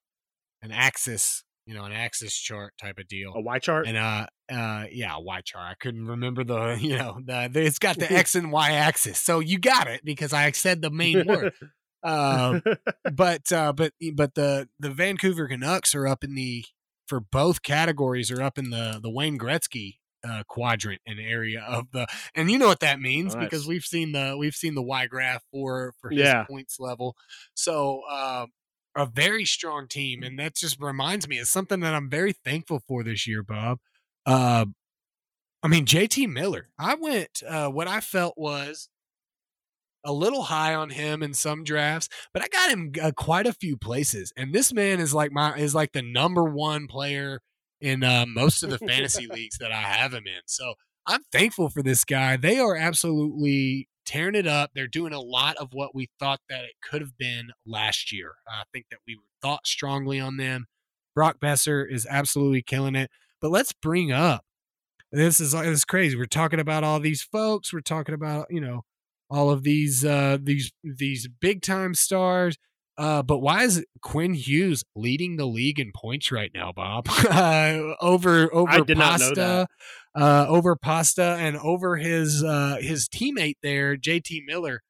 an axis, you know, an axis chart type of deal. A Y chart? and uh uh yeah y chart i couldn't remember the you know the, the it's got the x and y axis so you got it because i said the main word. Um but uh but but the the vancouver canucks are up in the for both categories are up in the the wayne gretzky uh, quadrant and area of the and you know what that means because we've seen the we've seen the y graph for for his Yeah. points level. So uh a very strong team and that just reminds me it's something that i'm very thankful for this year bob uh i mean jt miller i went uh what i felt was a little high on him in some drafts but i got him uh, quite a few places and this man is like my is like the number one player in uh, most of the fantasy leagues that i have him in so i'm thankful for this guy they are absolutely tearing it up they're doing a lot of what we thought that it could have been last year i think that we thought strongly on them brock boeser is absolutely killing it but let's bring up this is this is crazy we're talking about all these folks we're talking about you know all of these uh these these big time stars uh but why is Quinn Hughes leading the league in points right now Bob? Uh, over over I did not know Pasta uh over Pasta and over his uh his teammate there JT Miller.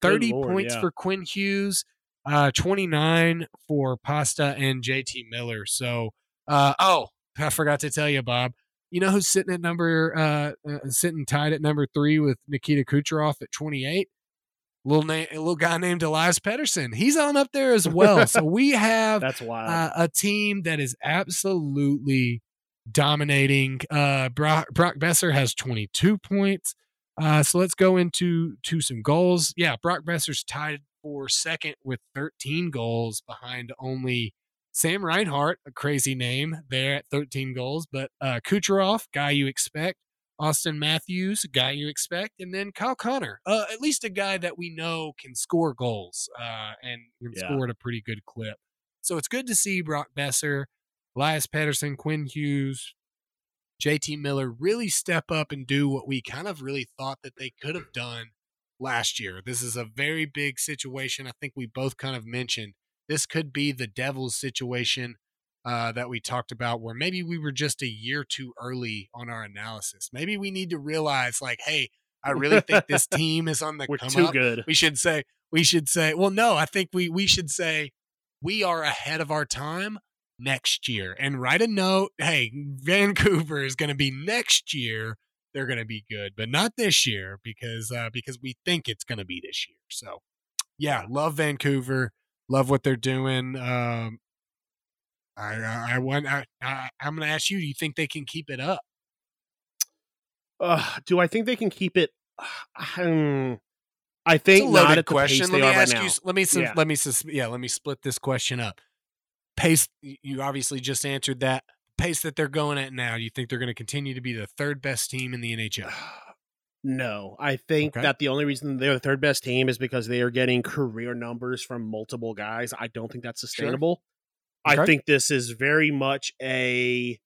30 Lord, points yeah. for Quinn Hughes uh 29 for Pasta and JT Miller so uh oh I forgot to tell you Bob you know who's sitting at number uh, uh sitting tied at number three with Nikita Kucherov at 28? Little name, little guy named Elias Pettersson. He's on up there as well. so we have That's wild. uh, a team that is absolutely dominating. Uh, Brock, Brock Boeser has 22 points. Uh, so let's go into to some goals. Yeah, Brock Boeser's tied for second with 13 goals behind only Sam Reinhart, a crazy name there at 13 goals, but uh, Kucherov, guy you expect. Auston Matthews, a guy you expect, and then Kyle Connor, uh, at least a guy that we know can score goals uh, and can Yeah. score at a pretty good clip. So it's good to see Brock Boeser, Elias Pettersson, Quinn Hughes, JT Miller really step up and do what we kind of really thought that they could have done last year. This is a very big situation. I think we both kind of mentioned this could be the Devils situation uh, that we talked about, where maybe we were just a year too early on our analysis. Maybe we need to realize, like, hey, I really think this team is on the We're come too up. good. We should say, we should say, well, no, I think we we should say we are ahead of our time next year and write a note. Hey, Vancouver is going to be next year. They're going to be good, but not this year because uh, because we think it's going to be this year. So, yeah, love Vancouver. Love what they're doing. Um, I I, I want I, I I'm going to ask you. Do you think they can keep it up? Uh, do I think they can keep it? Hmm, I think a not at question. pace Let me ask right you. now. Let me Yeah. let me yeah. Let me split this question up. Pace. You obviously just answered that. Pace that they're going at now. Do you think they're going to continue to be the third best team in the NHL? No, I think Okay. that the only reason they're the third best team is because they are getting career numbers from multiple guys. I don't think that's sustainable. I Okay. think this is very much a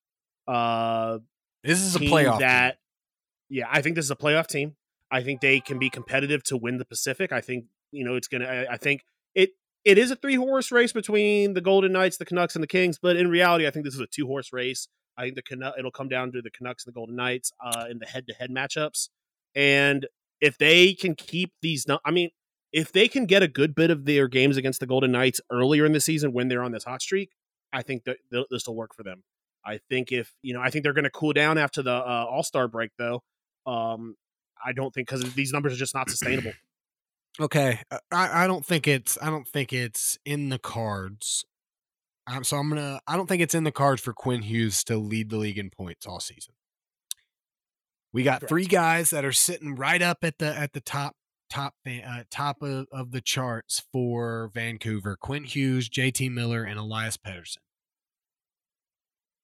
uh This is a playoff. that team. yeah, I think this is a playoff team. I think they can be competitive to win the Pacific. I think you know it's gonna. I, I think it it is a three horse race between the Golden Knights, the Canucks, and the Kings. But in reality, I think this is a two horse race. I think the Canu- it'll come down to the Canucks and the Golden Knights uh, in the head to head matchups. And if they can keep these, I mean, if they can get a good bit of their games against the Golden Knights earlier in the season when they're on this hot streak, I think that this will work for them. I think if you know, I think they're going to cool down after the uh, All Star break, though. Um, I don't think because these numbers are just not sustainable. Okay, uh, I, I don't think it's I don't think it's in the cards. Um, so I'm gonna I don't think it's in the cards for Quinn Hughes to lead the league in points all season. We got three guys that are sitting right up at the at the top top uh, top of, of the charts for Vancouver: Quinn Hughes, J.T. Miller, and Elias Pettersson.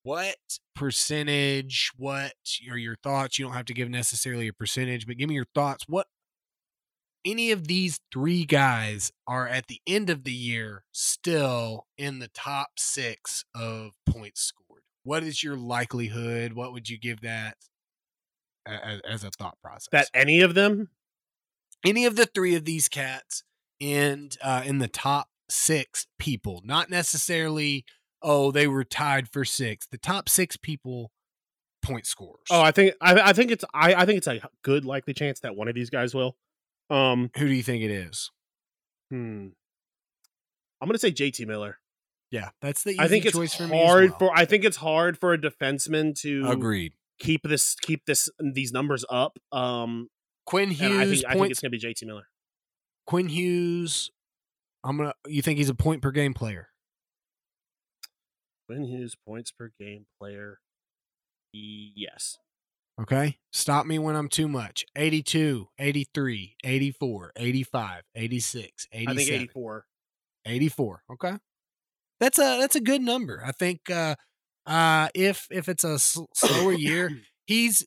What percentage? What are your thoughts? You don't have to give necessarily a percentage, but give me your thoughts. What any of these three guys are at the end of the year still in the top six of points scored. What is your likelihood? What would you give that as, as a thought process? that any of them, any of the three of these cats and uh, in the top six people, not necessarily. Oh, they were tied for six. The top six people point scores. oh, I think I, I think it's I, I think it's a good likely chance that one of these guys will. Um, who do you think it is? hmm. I'm gonna say JT Miller. Yeah, that's the easy I think it's choice for me. hard well. for I think it's hard for a defenseman to agreed. Keep this keep this these numbers up. Um, Quinn and I Hughes think I think it's gonna be JT Miller. Quinn Hughes. I'm gonna. You think he's a point per game player? Quinn Hughes points per game player. Yes. Okay. Stop me when I'm too much. 82, 83, 84, 85, 86, 87. I think 84. 84. Okay. That's a that's a good number. I think uh uh if if it's a slower year, he's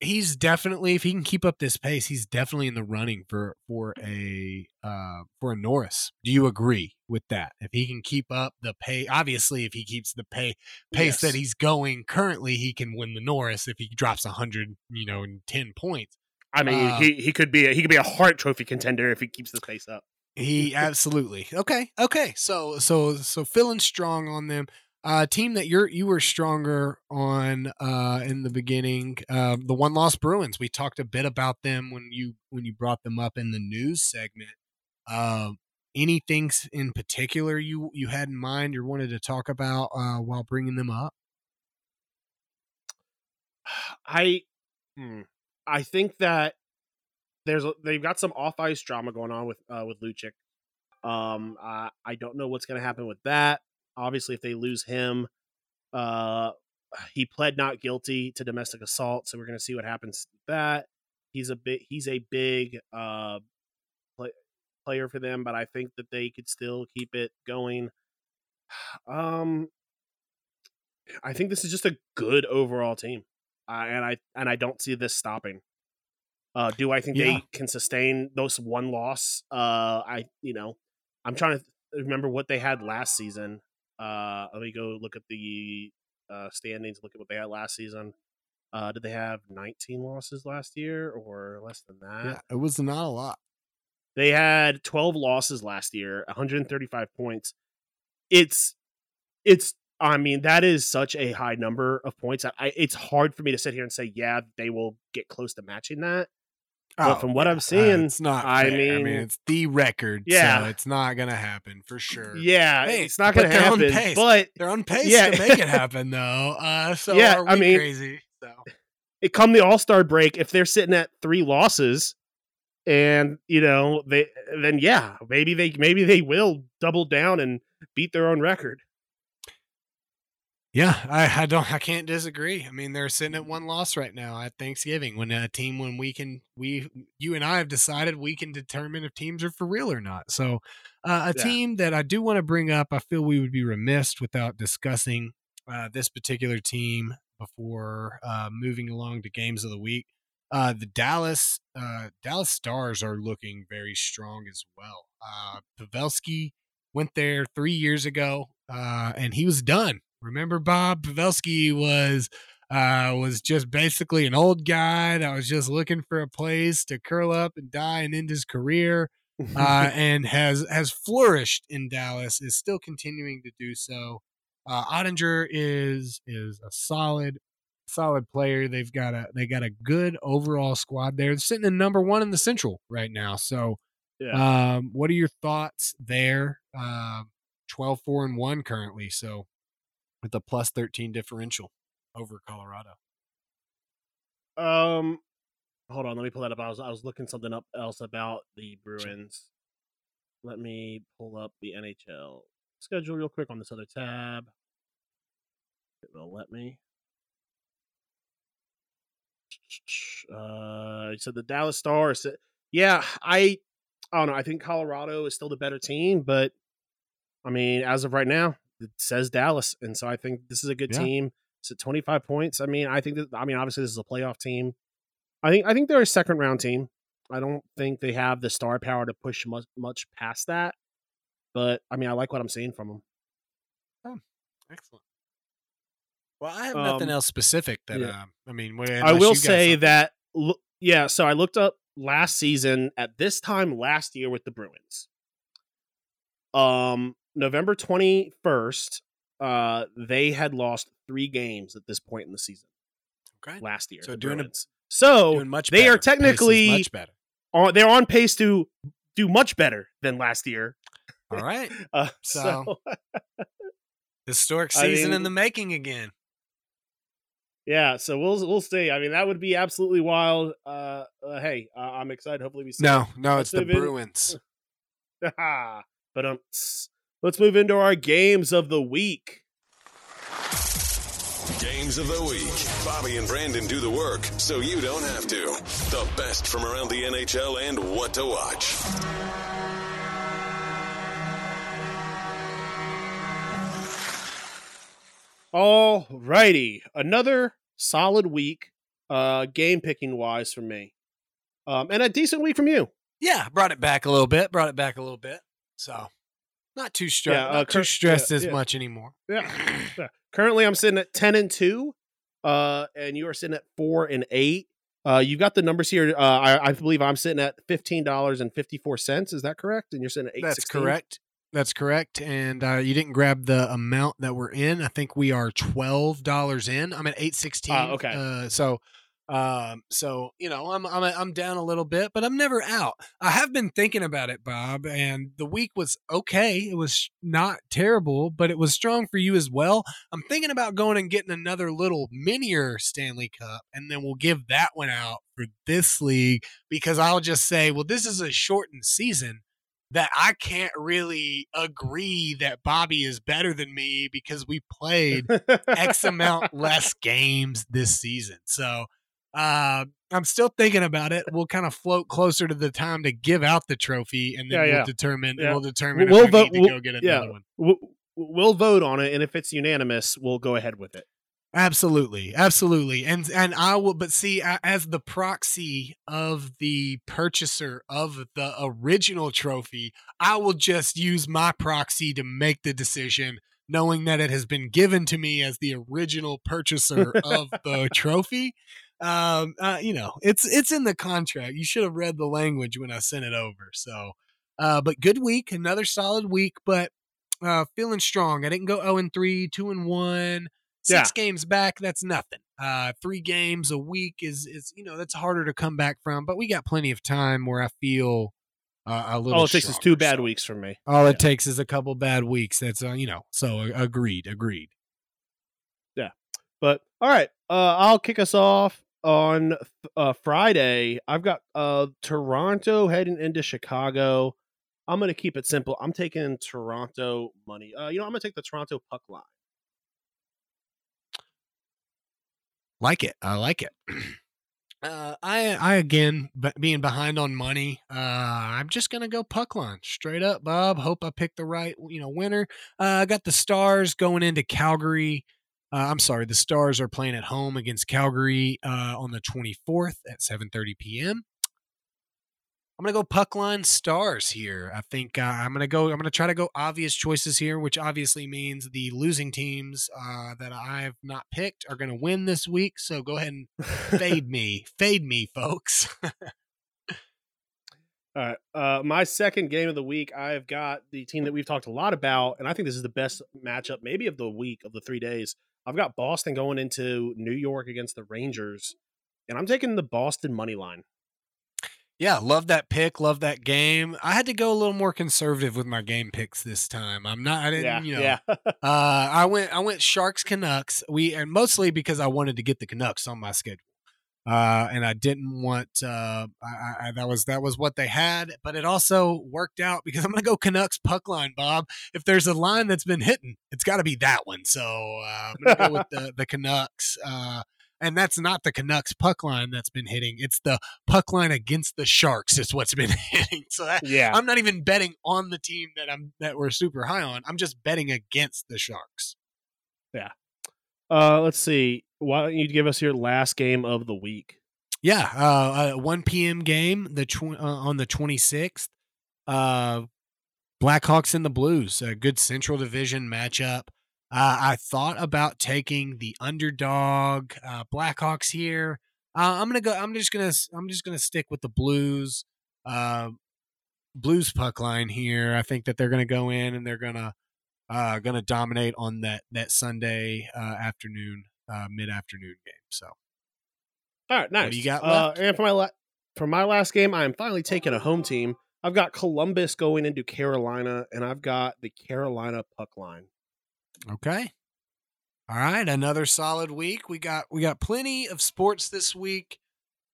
he's definitely if he can keep up this pace, he's definitely in the running for for a uh for a Norris. Do you agree with that? If he can keep up the pay, obviously if he keeps the pay pace that he's going currently, he can win the Norris if he drops 100, you know, and 10 points. I mean, Uh, he, he could be a, he could be a Hart Trophy contender if he keeps the pace up. He absolutely okay. Okay, so so so feeling strong on them. Uh, team that you're you were stronger on uh, in the beginning. Uh, the one loss Bruins. We talked a bit about them when you when you brought them up in the news segment. Um, anything in particular you you had in mind or wanted to talk about uh, while bringing them up? I hmm, I think that there's a, they've got some off ice drama going on with uh, with Lucic. Um, I I don't know what's going to happen with that. Obviously, if they lose him, uh, he pled not guilty to domestic assault, so we're going to see what happens with that. He's a big he's a big uh play, player for them, but I think that they could still keep it going. Um, I think this is just a good overall team, uh, and I and I don't see this stopping. Uh, do I think Yeah. they can sustain those one loss? Uh, I you know, I'm trying to remember what they had last season. Uh, let me go look at the uh, standings. Look at what they had last season. Uh, did they have 19 losses last year or less than that? Yeah, it was not a lot. They had 12 losses last year, 135 points. It's it's I mean, that is such a high number of points. I, it's hard for me to sit here and say, yeah, they will get close to matching that. But from what I'm uh, seeing, it's not. I fair. I mean- mean, it's the record. Yeah. so it's not gonna happen for sure. yeah, Hey, it's not to they're on happen. pace. But they're on pace Yeah. to make it happen, though. Uh, so Yeah, are we I mean- crazy? So it come the All Star break, if they're sitting at three losses, and you know they, then yeah, maybe they maybe they will double down and beat their own record. Yeah, I, I don't I can't disagree. I mean, they're sitting at one loss right now at Thanksgiving when a team when we can we you and I have decided we can determine if teams are for real or not. So, uh, a Yeah. team that I do want to bring up, I feel we would be remiss without discussing uh, this particular team before uh, moving along to games of the week. Uh, the Dallas uh, Dallas Stars are looking very strong as well. Uh, Pavelski went there three years ago, uh, and he was done. Remember, Bob Pavelski was uh, was just basically an old guy that was just looking for a place to curl up and die and end his career, uh, and has has flourished in Dallas. Is still continuing to do so. Uh, Oettinger is is a solid solid player. They've got a they got a good overall squad there. They're sitting in number one in the Central right now. So, yeah. um, what are your thoughts there? Um, 12 4 and 1 currently. So, with a plus 13 differential over Colorado. Um, hold on, let me pull that up. I was I was looking something up else about the Bruins. Let me pull up the NHL schedule real quick on this other tab. It will let me. Uh, said the Dallas Stars. Yeah, I, I don't know. I think Colorado is still the better team, but I mean, as of right now, it says Dallas, and so I think this is a good Yeah. team. It's at 25 points. I mean, I think that I mean, obviously this is a playoff team. I think I think they're a second round team. I don't think they have the star power to push much much past that. But I mean, I like what I'm seeing from them. Excellent. Well, I have nothing Um, else specific that, yeah. uh, I mean, I will say that lo- yeah, so I looked up last season at this time last year with the Bruins. Um November 21st, uh they had lost 3 games at this point in the season Okay. last year. So doing a- so Doing much they are better. Is technically- much better. on, they're on pace to do much better than last year. All right. Uh, So- so Historic I season in the making again. yeah, so we'll we'll see. I mean, that would be absolutely wild. Uh, uh hey, uh, I'm excited. Hopefully, we see. No, no, Let's it's the. Bruins. it. but um, let's move into our games of the week. Games of the week. Bobby and Brandon do the work so you don't have to. The best from around the NHL and what to watch. All righty, another solid week, uh, game picking wise for me, um, and a decent week from you. Yeah, brought it back a little bit. Brought it back a little bit. So, not too stressed. Yeah, uh, not too stressed yeah, as yeah. much anymore. Yeah. Currently, I'm sitting at ten and two, uh, and you are sitting at four and eight. Uh, you've got the numbers here. Uh, I, I believe I'm sitting at fifteen dollars and fifty four cents. Is that correct? And you're sitting at eight. That's correct. That's correct. And uh, you didn't grab the amount that we're in. I think we are twelve dollars in. I'm at eight sixteen. Ah, okay. Uh, so, um, so you know, I'm I'm I'm down a little bit, but I'm never out. I have been thinking about it, Bob, and the week was okay. It was not terrible, but it was strong for you as well. I'm thinking about going and getting another little minier Stanley Cup, and then we'll give that one out for this league because I'll just say, well, this is a shortened season that I can't really agree that Bobby is better than me because we played X amount less games this season. So uh, I'm still thinking about it. We'll kind of float closer to the time to give out the trophy, and then Yeah, we'll yeah. determine. Yeah. We'll determine We'll if we vote- need to we'll- go get yeah. one. We'll, we'll vote on it, and if it's unanimous, we'll go ahead with it. Absolutely, absolutely, and and I will. But see, as the proxy of the purchaser of the original trophy, I will just use my proxy to make the decision knowing that it has been given to me as the original purchaser of the trophy. Um, uh, you know, it's it's in the contract. You should have read the language when I sent it over. So, uh, but good week, another solid week, but uh, feeling strong. I didn't go 0 and 3, 2 and 1, six Yeah. games back. That's nothing. Uh, three games a week is is you know that's harder to come back from, but we got plenty of time where I feel uh, a little. All it takes is two bad so. weeks for me. All Yeah. it takes is a couple bad weeks. That's uh, you know. So agreed, agreed. Yeah. But all right, uh, I'll kick us off on uh, Friday. I've got uh, Toronto heading into Chicago. I'm going to keep it simple. I'm taking Toronto money. Uh, you know, I'm going to take the Toronto puck line. Like it. I like it. Uh, I I again being behind on money. Uh, I'm just gonna go puck line straight up, Bob. Hope I pick the right you know winner. Uh, I got the Stars going into Calgary. Uh, I'm sorry, the Stars are playing at home against Calgary uh, on the 24th at 7:30 p.m. I'm gonna go puck line Stars here. I think uh, I'm gonna go. I'm gonna try to go obvious choices here, which obviously means the losing teams uh, that I've not picked are gonna win this week. So go ahead and fade me, fade me, folks. All right. Uh, my second game of the week, I've got the team that we've talked a lot about, and I think this is the best matchup, maybe of the week of the three days. I've got Boston going into New York against the Rangers, and I'm taking the Boston money line. yeah, love that pick, love that game. I had to go a little more conservative with my game picks this time. I'm not. I didn't. Yeah, you know, yeah. uh, I went I went Sharks Canucks. We and mostly because I wanted to get the Canucks on my schedule. Uh, and I didn't want uh, I, I, that was that was what they had, but it also worked out because I'm gonna go Canucks puck line, Bob. If there's a line that's been hitting, it's got to be that one. So uh, I'm gonna go with the the Canucks, uh, and that's not the Canucks puck line that's been hitting. It's the puck line against the Sharks is what's been hitting. So that yeah. I'm not even betting on the team that I'm that we're super high on. I'm just betting against the Sharks. Uh, let's see. Why don't you give us your last game of the week? Yeah, uh, uh 1 p.m. game the tw- uh, on the 26th. Uh Blackhawks and the Blues, a good Central Division matchup. Uh, I thought about taking the underdog uh, Blackhawks here. Uh, I'm gonna go. I'm just gonna. I'm just gonna stick with the Blues. Uh, Blues puck line here. I think that they're gonna go in and they're gonna uh, gonna dominate on that that Sunday uh, afternoon, uh, mid afternoon game. So All right, nice. do you got Uh, left? and for my la- for my last game, I'm finally taking a home team. I've got Columbus going into Carolina, and I've got the Carolina puck line. Okay. All right, another solid week. We got we got plenty of sports this week.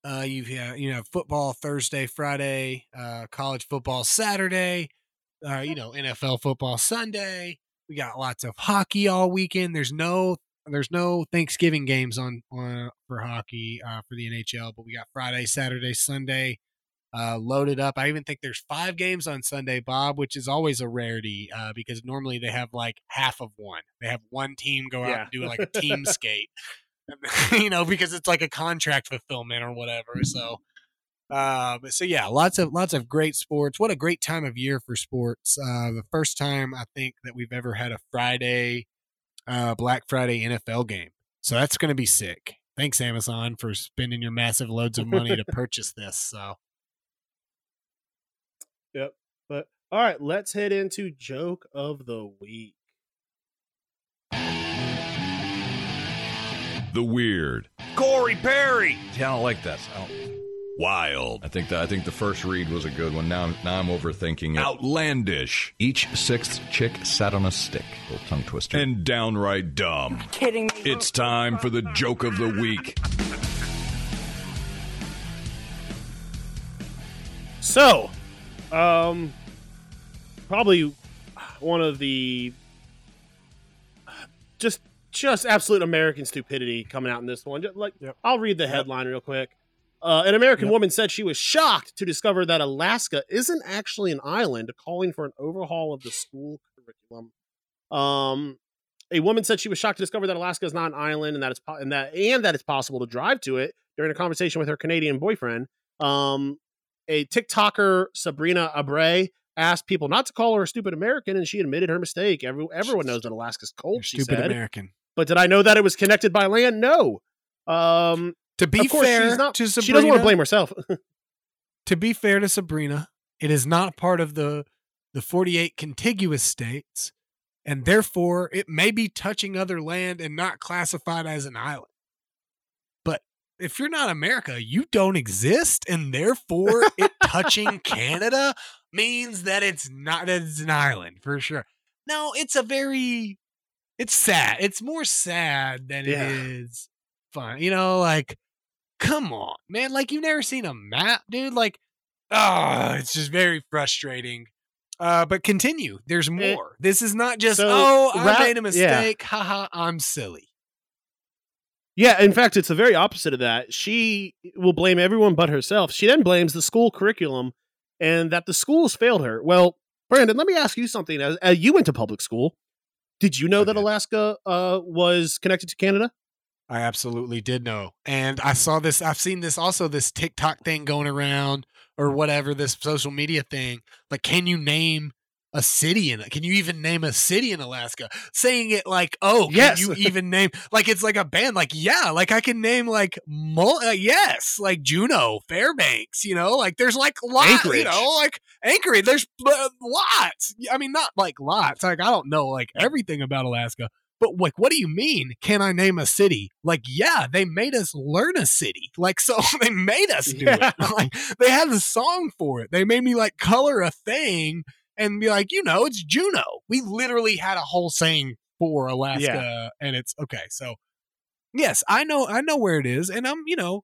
Uh, you've had you know football Thursday, Friday, uh, college football Saturday, uh, you know NFL football Sunday. We got lots of hockey all weekend. There's no there's no Thanksgiving games on on for hockey uh, for the NHL, but we got Friday, Saturday, Sunday uh, loaded up. I even think there's five games on Sunday, Bob, which is always a rarity uh, because normally they have like half of one. They have one team go out Yeah. and do like a team skate, you know, because it's like a contract fulfillment or whatever. So, uh, so yeah, lots of lots of great sports. What a great time of year for sports. Uh, the first time I think that we've ever had a Friday, uh, Black Friday NFL game. So that's going to be sick. Thanks Amazon for spending your massive loads of money to purchase this. So. Yep. But all right, let's head into joke of the week. The weird. Corey Perry. See, I don't like this. I don't. Wild. I think the, I think the first read was a good one. Now I'm now I'm overthinking it. Outlandish. Each sixth chick sat on a stick. Little tongue twister. And downright dumb. kidding me? It's time for the joke of the week. So, um, probably one of the just just absolute American stupidity coming out in this one. Just like Yep. I'll read the headline real quick. Uh, an American Yep. woman said she was shocked to discover that Alaska isn't actually an island, calling for an overhaul of the school curriculum. Um, a woman said she was shocked to discover that Alaska is not an island and that it's po- and that and that it's possible to drive to it during a conversation with her Canadian boyfriend. Um, a TikToker, Sabrina Abre, asked people not to call her a stupid American, and she admitted her mistake. Every, everyone knows that Alaska's cold. She stupid said, American. but did I know that it was connected by land? No. Um, To be course, fair not. to Sabrina, she doesn't want to blame herself. to be fair to Sabrina, it is not part of the the 48 contiguous states, and therefore it may be touching other land and not classified as an island. But if you're not America, you don't exist, and therefore it touching Canada means that it's not that it's an island for sure. No, it's a very it's sad. It's more sad than Yeah. it is fun. You know, like come on, man. Like you've never seen a map, dude. Like, oh, it's just very frustrating. Uh, but continue. There's more. this is not just so, oh, I made a yeah. mistake. Haha, I'm silly. Yeah, in fact, it's the very opposite of that. She will blame everyone but herself. She then blames the school curriculum and that the schools failed her. Well, Brandon, let me ask you something. As, as you went to public school, did you know I that. Alaska uh, was connected to Canada? I absolutely did know. And I saw this, I've seen this also, this TikTok thing going around or whatever, this social media thing. Like, can you name a city in it? Can you even name a city in Alaska? Saying it like, oh, can Yes. you even name, like, it's like a band. Like, yeah, like I can name like, mul- uh, yes, like Juneau, Fairbanks, you know, like there's like lots, you know, like Anchorage, there's uh, lots. I mean, not like lots. Like, I don't know like everything about Alaska. But like, what do you mean? Can I name a city? Like, yeah, they made us learn a city. Like, so they made us do Yeah. it. Like, they had a song for it. They made me like color a thing and be like, you know, it's Juneau. We literally had a whole saying for Alaska, and it's okay. So, yes, I know, I know where it is, and I'm, you know,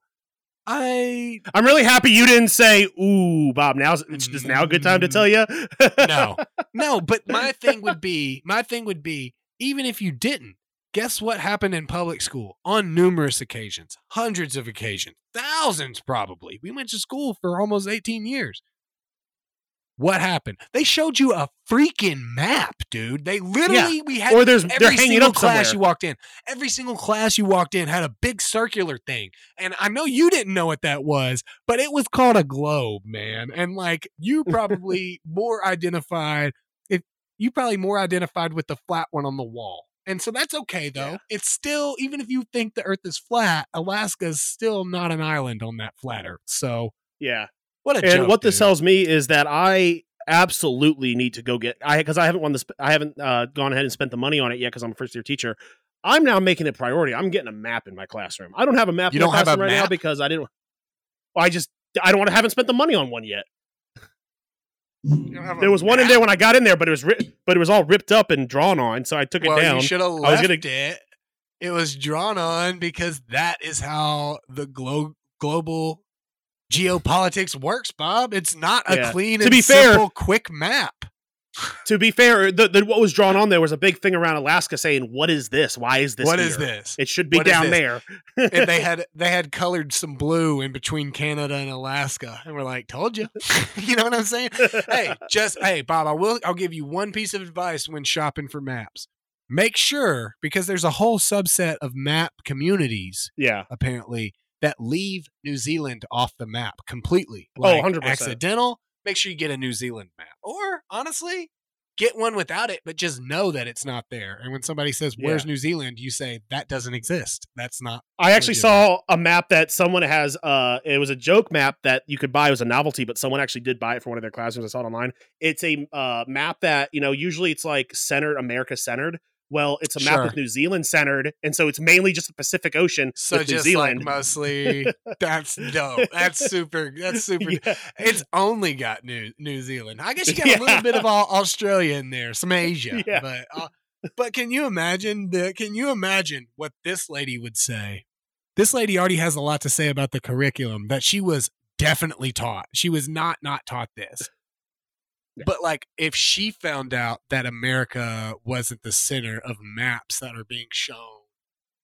I I'm really happy you didn't say, "Ooh, Bob." Now's it's just now a good time to tell mm. you. no, no. But my thing would be, my thing would be, even if you didn't, guess what happened in public school on numerous occasions, hundreds of occasions, thousands probably. We went to school for almost 18 years. What happened? They showed you a freaking map, dude. They literally, we had or there's they're every single up class somewhere. you walked in every single class you walked in had a big circular thing and i know you didn't know what that was but it was called a globe man and like you probably more identified if you probably more identified with the flat one on the wall and so that's okay though Yeah. it's still even if you think the earth is flat alaska's still not an island on that flat earth so yeah. what a and joke, what this tells me is that I absolutely need to go get I because I haven't won this I haven't uh, gone ahead and spent the money on it yet because I'm a first year teacher. I'm now making it a priority. I'm getting a map in my classroom. I don't have a map You in don't have a classroom right now map? because I didn't. I just I don't want to haven't spent the money on one yet. There was one in there when I got in there, but it was ri- but it was all ripped up and drawn on, so I took it well, down. you should have I was left gonna- it. It was drawn on because that is how the glo- global geopolitics works, Bob. It's not a Yeah. clean To and be fair- simple, quick map. To be fair, the, the, what was drawn on there was a big thing around Alaska saying, "What is this? Why is this? What is here? this? It should be What is down there." and they had they had colored some blue in between Canada and Alaska, and we're like, "Told you." you know what I'm saying? hey, just hey, Bob. I will. I'll give you one piece of advice when shopping for maps. Make sure because there's a whole subset of map communities yeah, apparently that leave New Zealand off the map completely. Oh, 100%. accidental. Make sure you get a New Zealand map, or honestly, get one without it, but just know that it's not there. And when somebody says, "Where's Yeah. New Zealand?" you say that doesn't exist. That's not. I actually saw a map that someone has. Uh, it was a joke map that you could buy. It was a novelty, but someone actually did buy it for one of their classrooms. I saw it online. It's a uh, map that you know usually it's like centered America centered. Well, it's a map Sure. with New Zealand centered, and so it's mainly just the Pacific Ocean So with New Zealand. like mostly, that's dope. That's super. That's super. Yeah. It's only got New New Zealand. I guess you got Yeah. a little bit of all Australia in there, some Asia, Yeah. but uh, but can you imagine the? Can you imagine what this lady would say? This lady already has a lot to say about the curriculum that she was definitely taught. She was not not taught this. But like, if she found out that America wasn't the center of maps that are being shown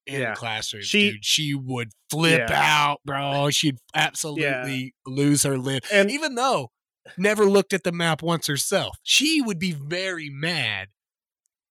in Yeah. classrooms, She- dude, she would flip Yeah. out, bro. She'd absolutely lose her lid. And- even though never looked at the map once herself, she would be very mad.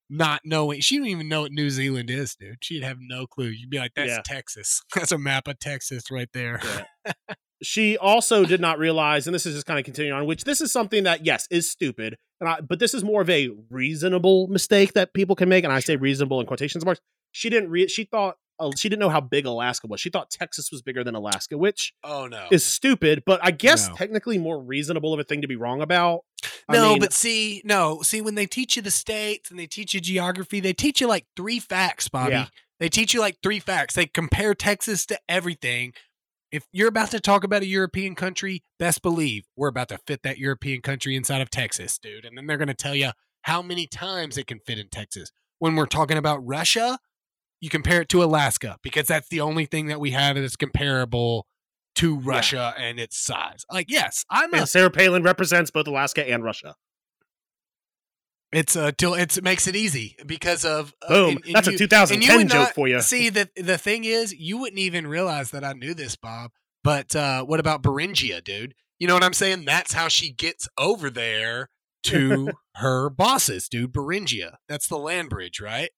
Not knowing, she didn't even know what New Zealand is, dude. She'd have no clue. You'd be like, "That's. Texas. That's a map of Texas right there." She also did not realize, and this is just kind of continuing on, which this is something that yes is stupid, and I, but this is more of a reasonable mistake that people can make, and I say reasonable in quotations marks. She didn't re- she thought uh, she didn't know how big Alaska was. She thought Texas was bigger than Alaska, which Oh no. is stupid, but I guess No. technically more reasonable of a thing to be wrong about. I No, mean, but see, no, see, when they teach you the states and they teach you geography, they teach you like three facts, Bobby. Yeah. They teach you like three facts. They compare Texas to everything. If you're about to talk about a European country, best believe we're about to fit that European country inside of Texas, dude. And then they're going to tell you how many times it can fit in Texas. When we're talking about Russia, you compare it to Alaska because that's the only thing that we have that's comparable to Russia and its size. Like, yes, I'm a Sarah Palin represents both Alaska and Russia. It's uh till it's, it makes it easy because of uh, Boom. and- and That's you- a 2010 would joke for you. See the the thing is, you wouldn't even realize that I knew this, Bob. But uh, what about Beringia, dude? You know what I'm saying? That's how she gets over there to her bosses, dude. Beringia. That's the land bridge, right?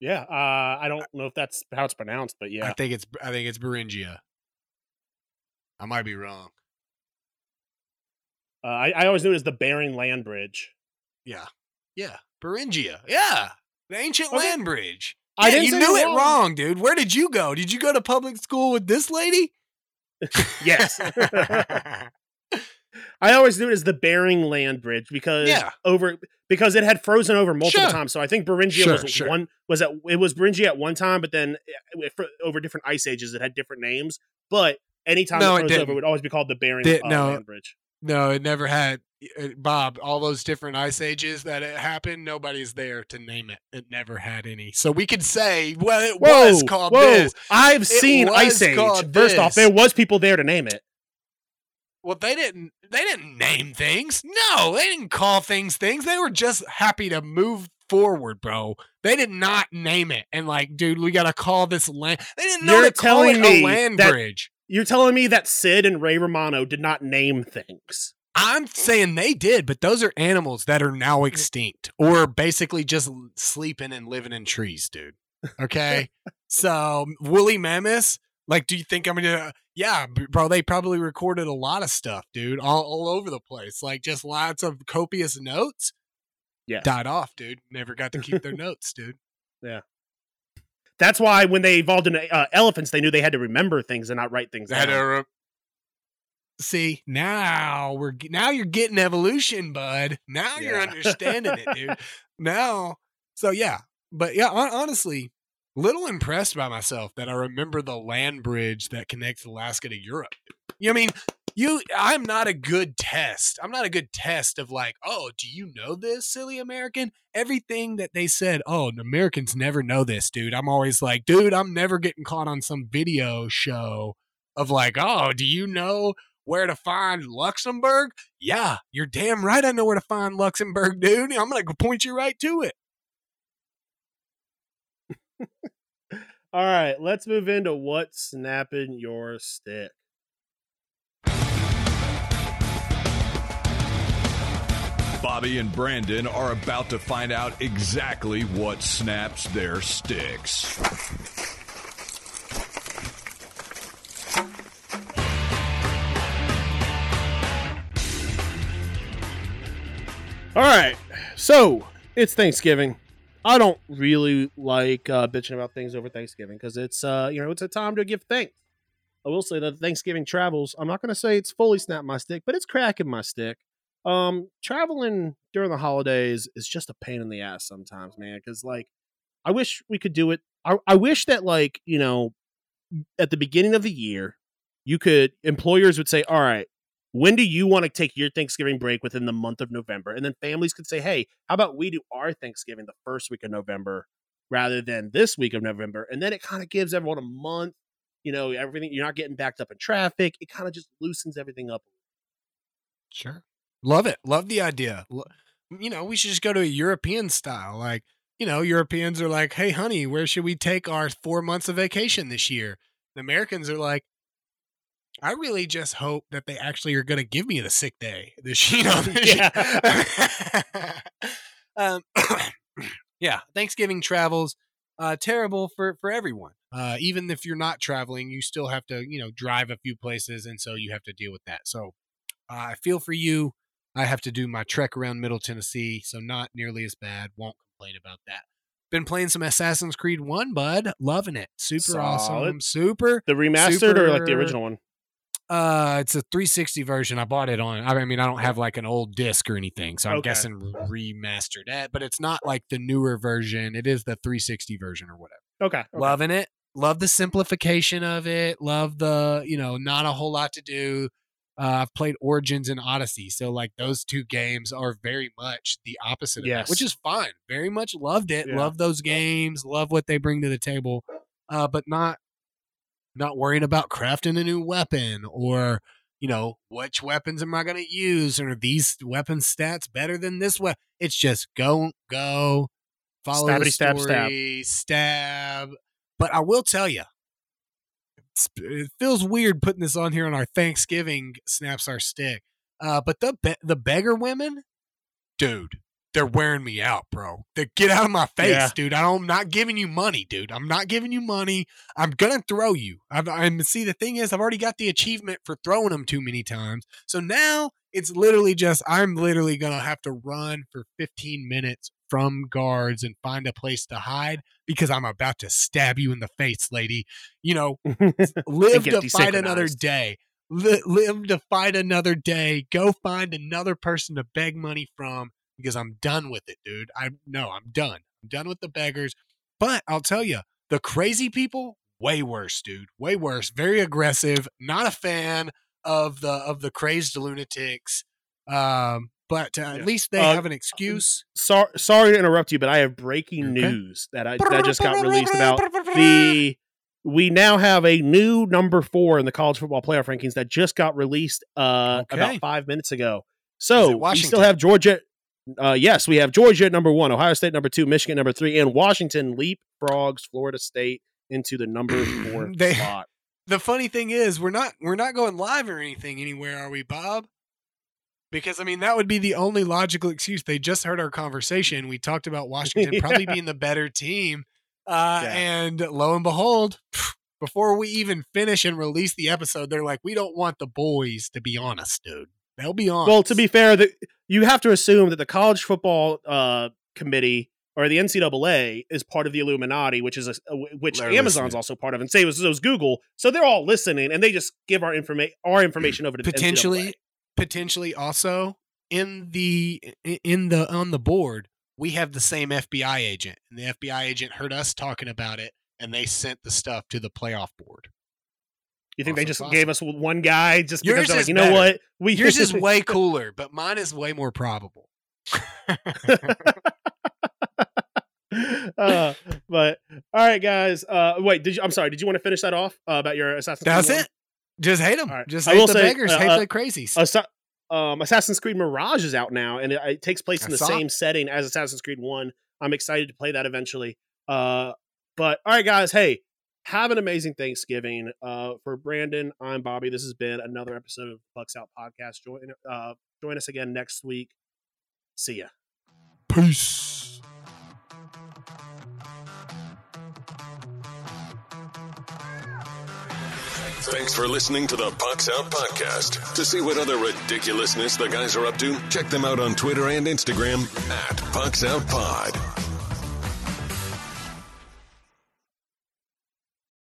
Yeah, uh, I don't know if that's how it's pronounced, but yeah. I think it's I think it's Beringia. I might be wrong. uh, I, I always knew it as the Bering Land Bridge. Yeah, yeah, Beringia. Yeah, the ancient Okay. land bridge. I Yeah, didn't you knew it wrong, dude. Where did you go? Did you go to public school with this lady? Yes, I always knew it as the Bering Land Bridge because Yeah. over because it had frozen over multiple Sure. times. So I think Beringia Sure, was sure. one was at it was Beringia at one time, but then it, for, over different ice ages it had different names. But anytime No, it it froze didn't. over, it would always be called the Bering uh, no. Land Bridge. No, it never had. Uh, Bob, all those different ice ages that it happened, nobody's there to name it. It never had any. So we could say, well, it Whoa, was called whoa! this. I've It seen Ice Age. First off, there was people there to name it. Well, they didn't. They didn't name things. No, they didn't call things things. They were just happy to move forward, bro. They did not name it. And like, dude, we gotta call this land. They didn't know You're to call it telling me a land that- bridge. You're telling me that Sid and Ray Romano did not name things? I'm saying they did, but those are animals that are now extinct or basically just sleeping and living in trees, dude. Okay. so, woolly mammoths, like, do you think I'm gonna, yeah, bro, they probably recorded a lot of stuff, dude, all, all over the place. Like, just lots of copious notes. Yes. Died off, dude. Never got to keep their notes, dude. Yeah, that's why when they evolved into uh, elephants, they knew they had to remember things and not write things They had to re- See, now we're now you're getting evolution, bud. Now you're understanding it, dude. Now, so yeah, but yeah, hon- honestly, little impressed by myself that I remember the land bridge that connects Alaska to Europe. You know what I mean? You, I'm not a good test. I'm not a good test of like, oh, do you know this, silly American? Everything that they said, oh, Americans never know this, dude. I'm always like, dude, I'm never getting caught on some video show of like, oh, do you know where to find Luxembourg? Yeah, you're damn right. I know where to find Luxembourg, dude. I'm gonna point you right to it. All right, let's move into what's snapping your stick. Bobby and Brandon are about to find out exactly what snaps their sticks. All right, so it's Thanksgiving. I don't really like uh, bitching about things over Thanksgiving because it's uh, you know it's a time to give thanks. I will say that Thanksgiving travels. I'm not going to say it's fully snapped my stick, but it's cracking my stick. Um, traveling during the holidays is just a pain in the ass sometimes, man. Because like, I wish we could do it. I, I wish that like you know, at the beginning of the year, you could employers would say, all right, when do you want to take your Thanksgiving break within the month of November? And then families could say, hey, how about we do our Thanksgiving the first week of November rather than this week of November? And then it kind of gives everyone a month. You know, everything, you're not getting backed up in traffic. It kind of just loosens everything up. Sure. Love it. Love the idea. You know, we should just go to a European style. Like, you know, Europeans are like, hey, honey, where should we take our four months of vacation this year? The Americans are like, I really just hope that they actually are going to give me the sick day this, you know, this year. um, yeah, Thanksgiving travels uh, terrible for for everyone. Uh, even if you're not traveling, you still have to, you know, drive a few places, and so you have to deal with that. So uh, I feel for you. I have to do my trek around Middle Tennessee, so not nearly as bad. Won't complain about that. Been playing some Assassin's Creed One, bud. Loving it. Super Solid. awesome. Super. The remastered or like the original one? Uh, it's a 360 version. I bought it on. I mean, I don't have like an old disc or anything, so I'm Okay. guessing remastered it. But it's not like the newer version. It is the 360 version or whatever. Okay. okay. Loving it. Love the simplification of it. Love the you know not a whole lot to do. Uh, I've played Origins and Odyssey, so like those two games are very much the opposite of that, which is fine. Very much loved it. Yeah. Love those games. Love what they bring to the table, uh, but not not worrying about crafting a new weapon or you know which weapons am I going to use or are these weapon stats better than this weapon. It's just go go follow the Stabbity stab, stab. story, stab. But I will tell you, it feels weird putting this on here on our Thanksgiving snaps our stick. Uh, but the be- the beggar women, dude, they're wearing me out, bro. They get out of my face, Yeah. dude. I don't, I'm not giving you money, dude. I'm not giving you money. I'm gonna throw you. I've, I'm see the thing is, I've already got the achievement for throwing them too many times. So now it's literally just I'm literally gonna have to run for 15 minutes from guards and find a place to hide because I'm about to stab you in the face, lady. You know, live to fight another day. Li- live to fight another day. Go find another person to beg money from because I'm done with it, dude. I no, I'm done. I'm done with the beggars. But I'll tell you, the crazy people, way worse, dude. Way worse. Very aggressive. Not a fan of the of the crazed lunatics. Um, but uh, Yeah. at least they Uh, have an excuse. Sorry, sorry to interrupt you, but I have breaking Okay. news that I that just got released about the. We now have a new number four in the college football playoff rankings that just got released uh, Okay. about five minutes ago. So we still have Georgia. Uh, yes, we have Georgia at number one, Ohio State number two, Michigan number three, and Washington leapfrogs Florida State into the number four They- spot. the funny thing is we're not we're not going live or anything anywhere are we bob? Because i mean that would be the only logical excuse. They just heard our conversation. We talked about washington probably being the better team. Uh, Yeah. and lo and behold before we even finish and release the episode they're like we don't want the boys to be honest dude they'll be honest Well, to be fair, the, you have to assume that the college football uh, committee or the NCAA is part of the Illuminati, which is a, which They're Amazon's listening. also part of, and say it was, Google. So they're all listening, and they just give our information our information over to the potentially NCAA. potentially also in the in the on the board we have the same FBI agent and the FBI agent heard us talking about it and they sent the stuff to the playoff board. You think they just possible. gave us one guy just Yours because they're like, you know better. what? We Yours is way cooler, but mine is way more probable. uh, but all right, guys. Uh, wait, did you? I'm sorry. Did you want to finish that off uh, about your Assassin's Creed? That's one? it. Just hate them. Right. Just I will the say, beggars. uh, hate uh, the crazies. Um, Assassin's Creed Mirage is out now, and it, it takes place in the it. same setting as Assassin's Creed One. I'm excited to play that eventually. Uh, but all right, guys. Hey, have an amazing Thanksgiving. Uh, for Brandon, I'm Bobby. This has been another episode of Pucks Out Podcast. Join uh, join us again next week. See ya. Peace. Thanks for listening to the Pucks Out Podcast. To see what other ridiculousness the guys are up to, check them out on Twitter and Instagram at Pucks Out Pod.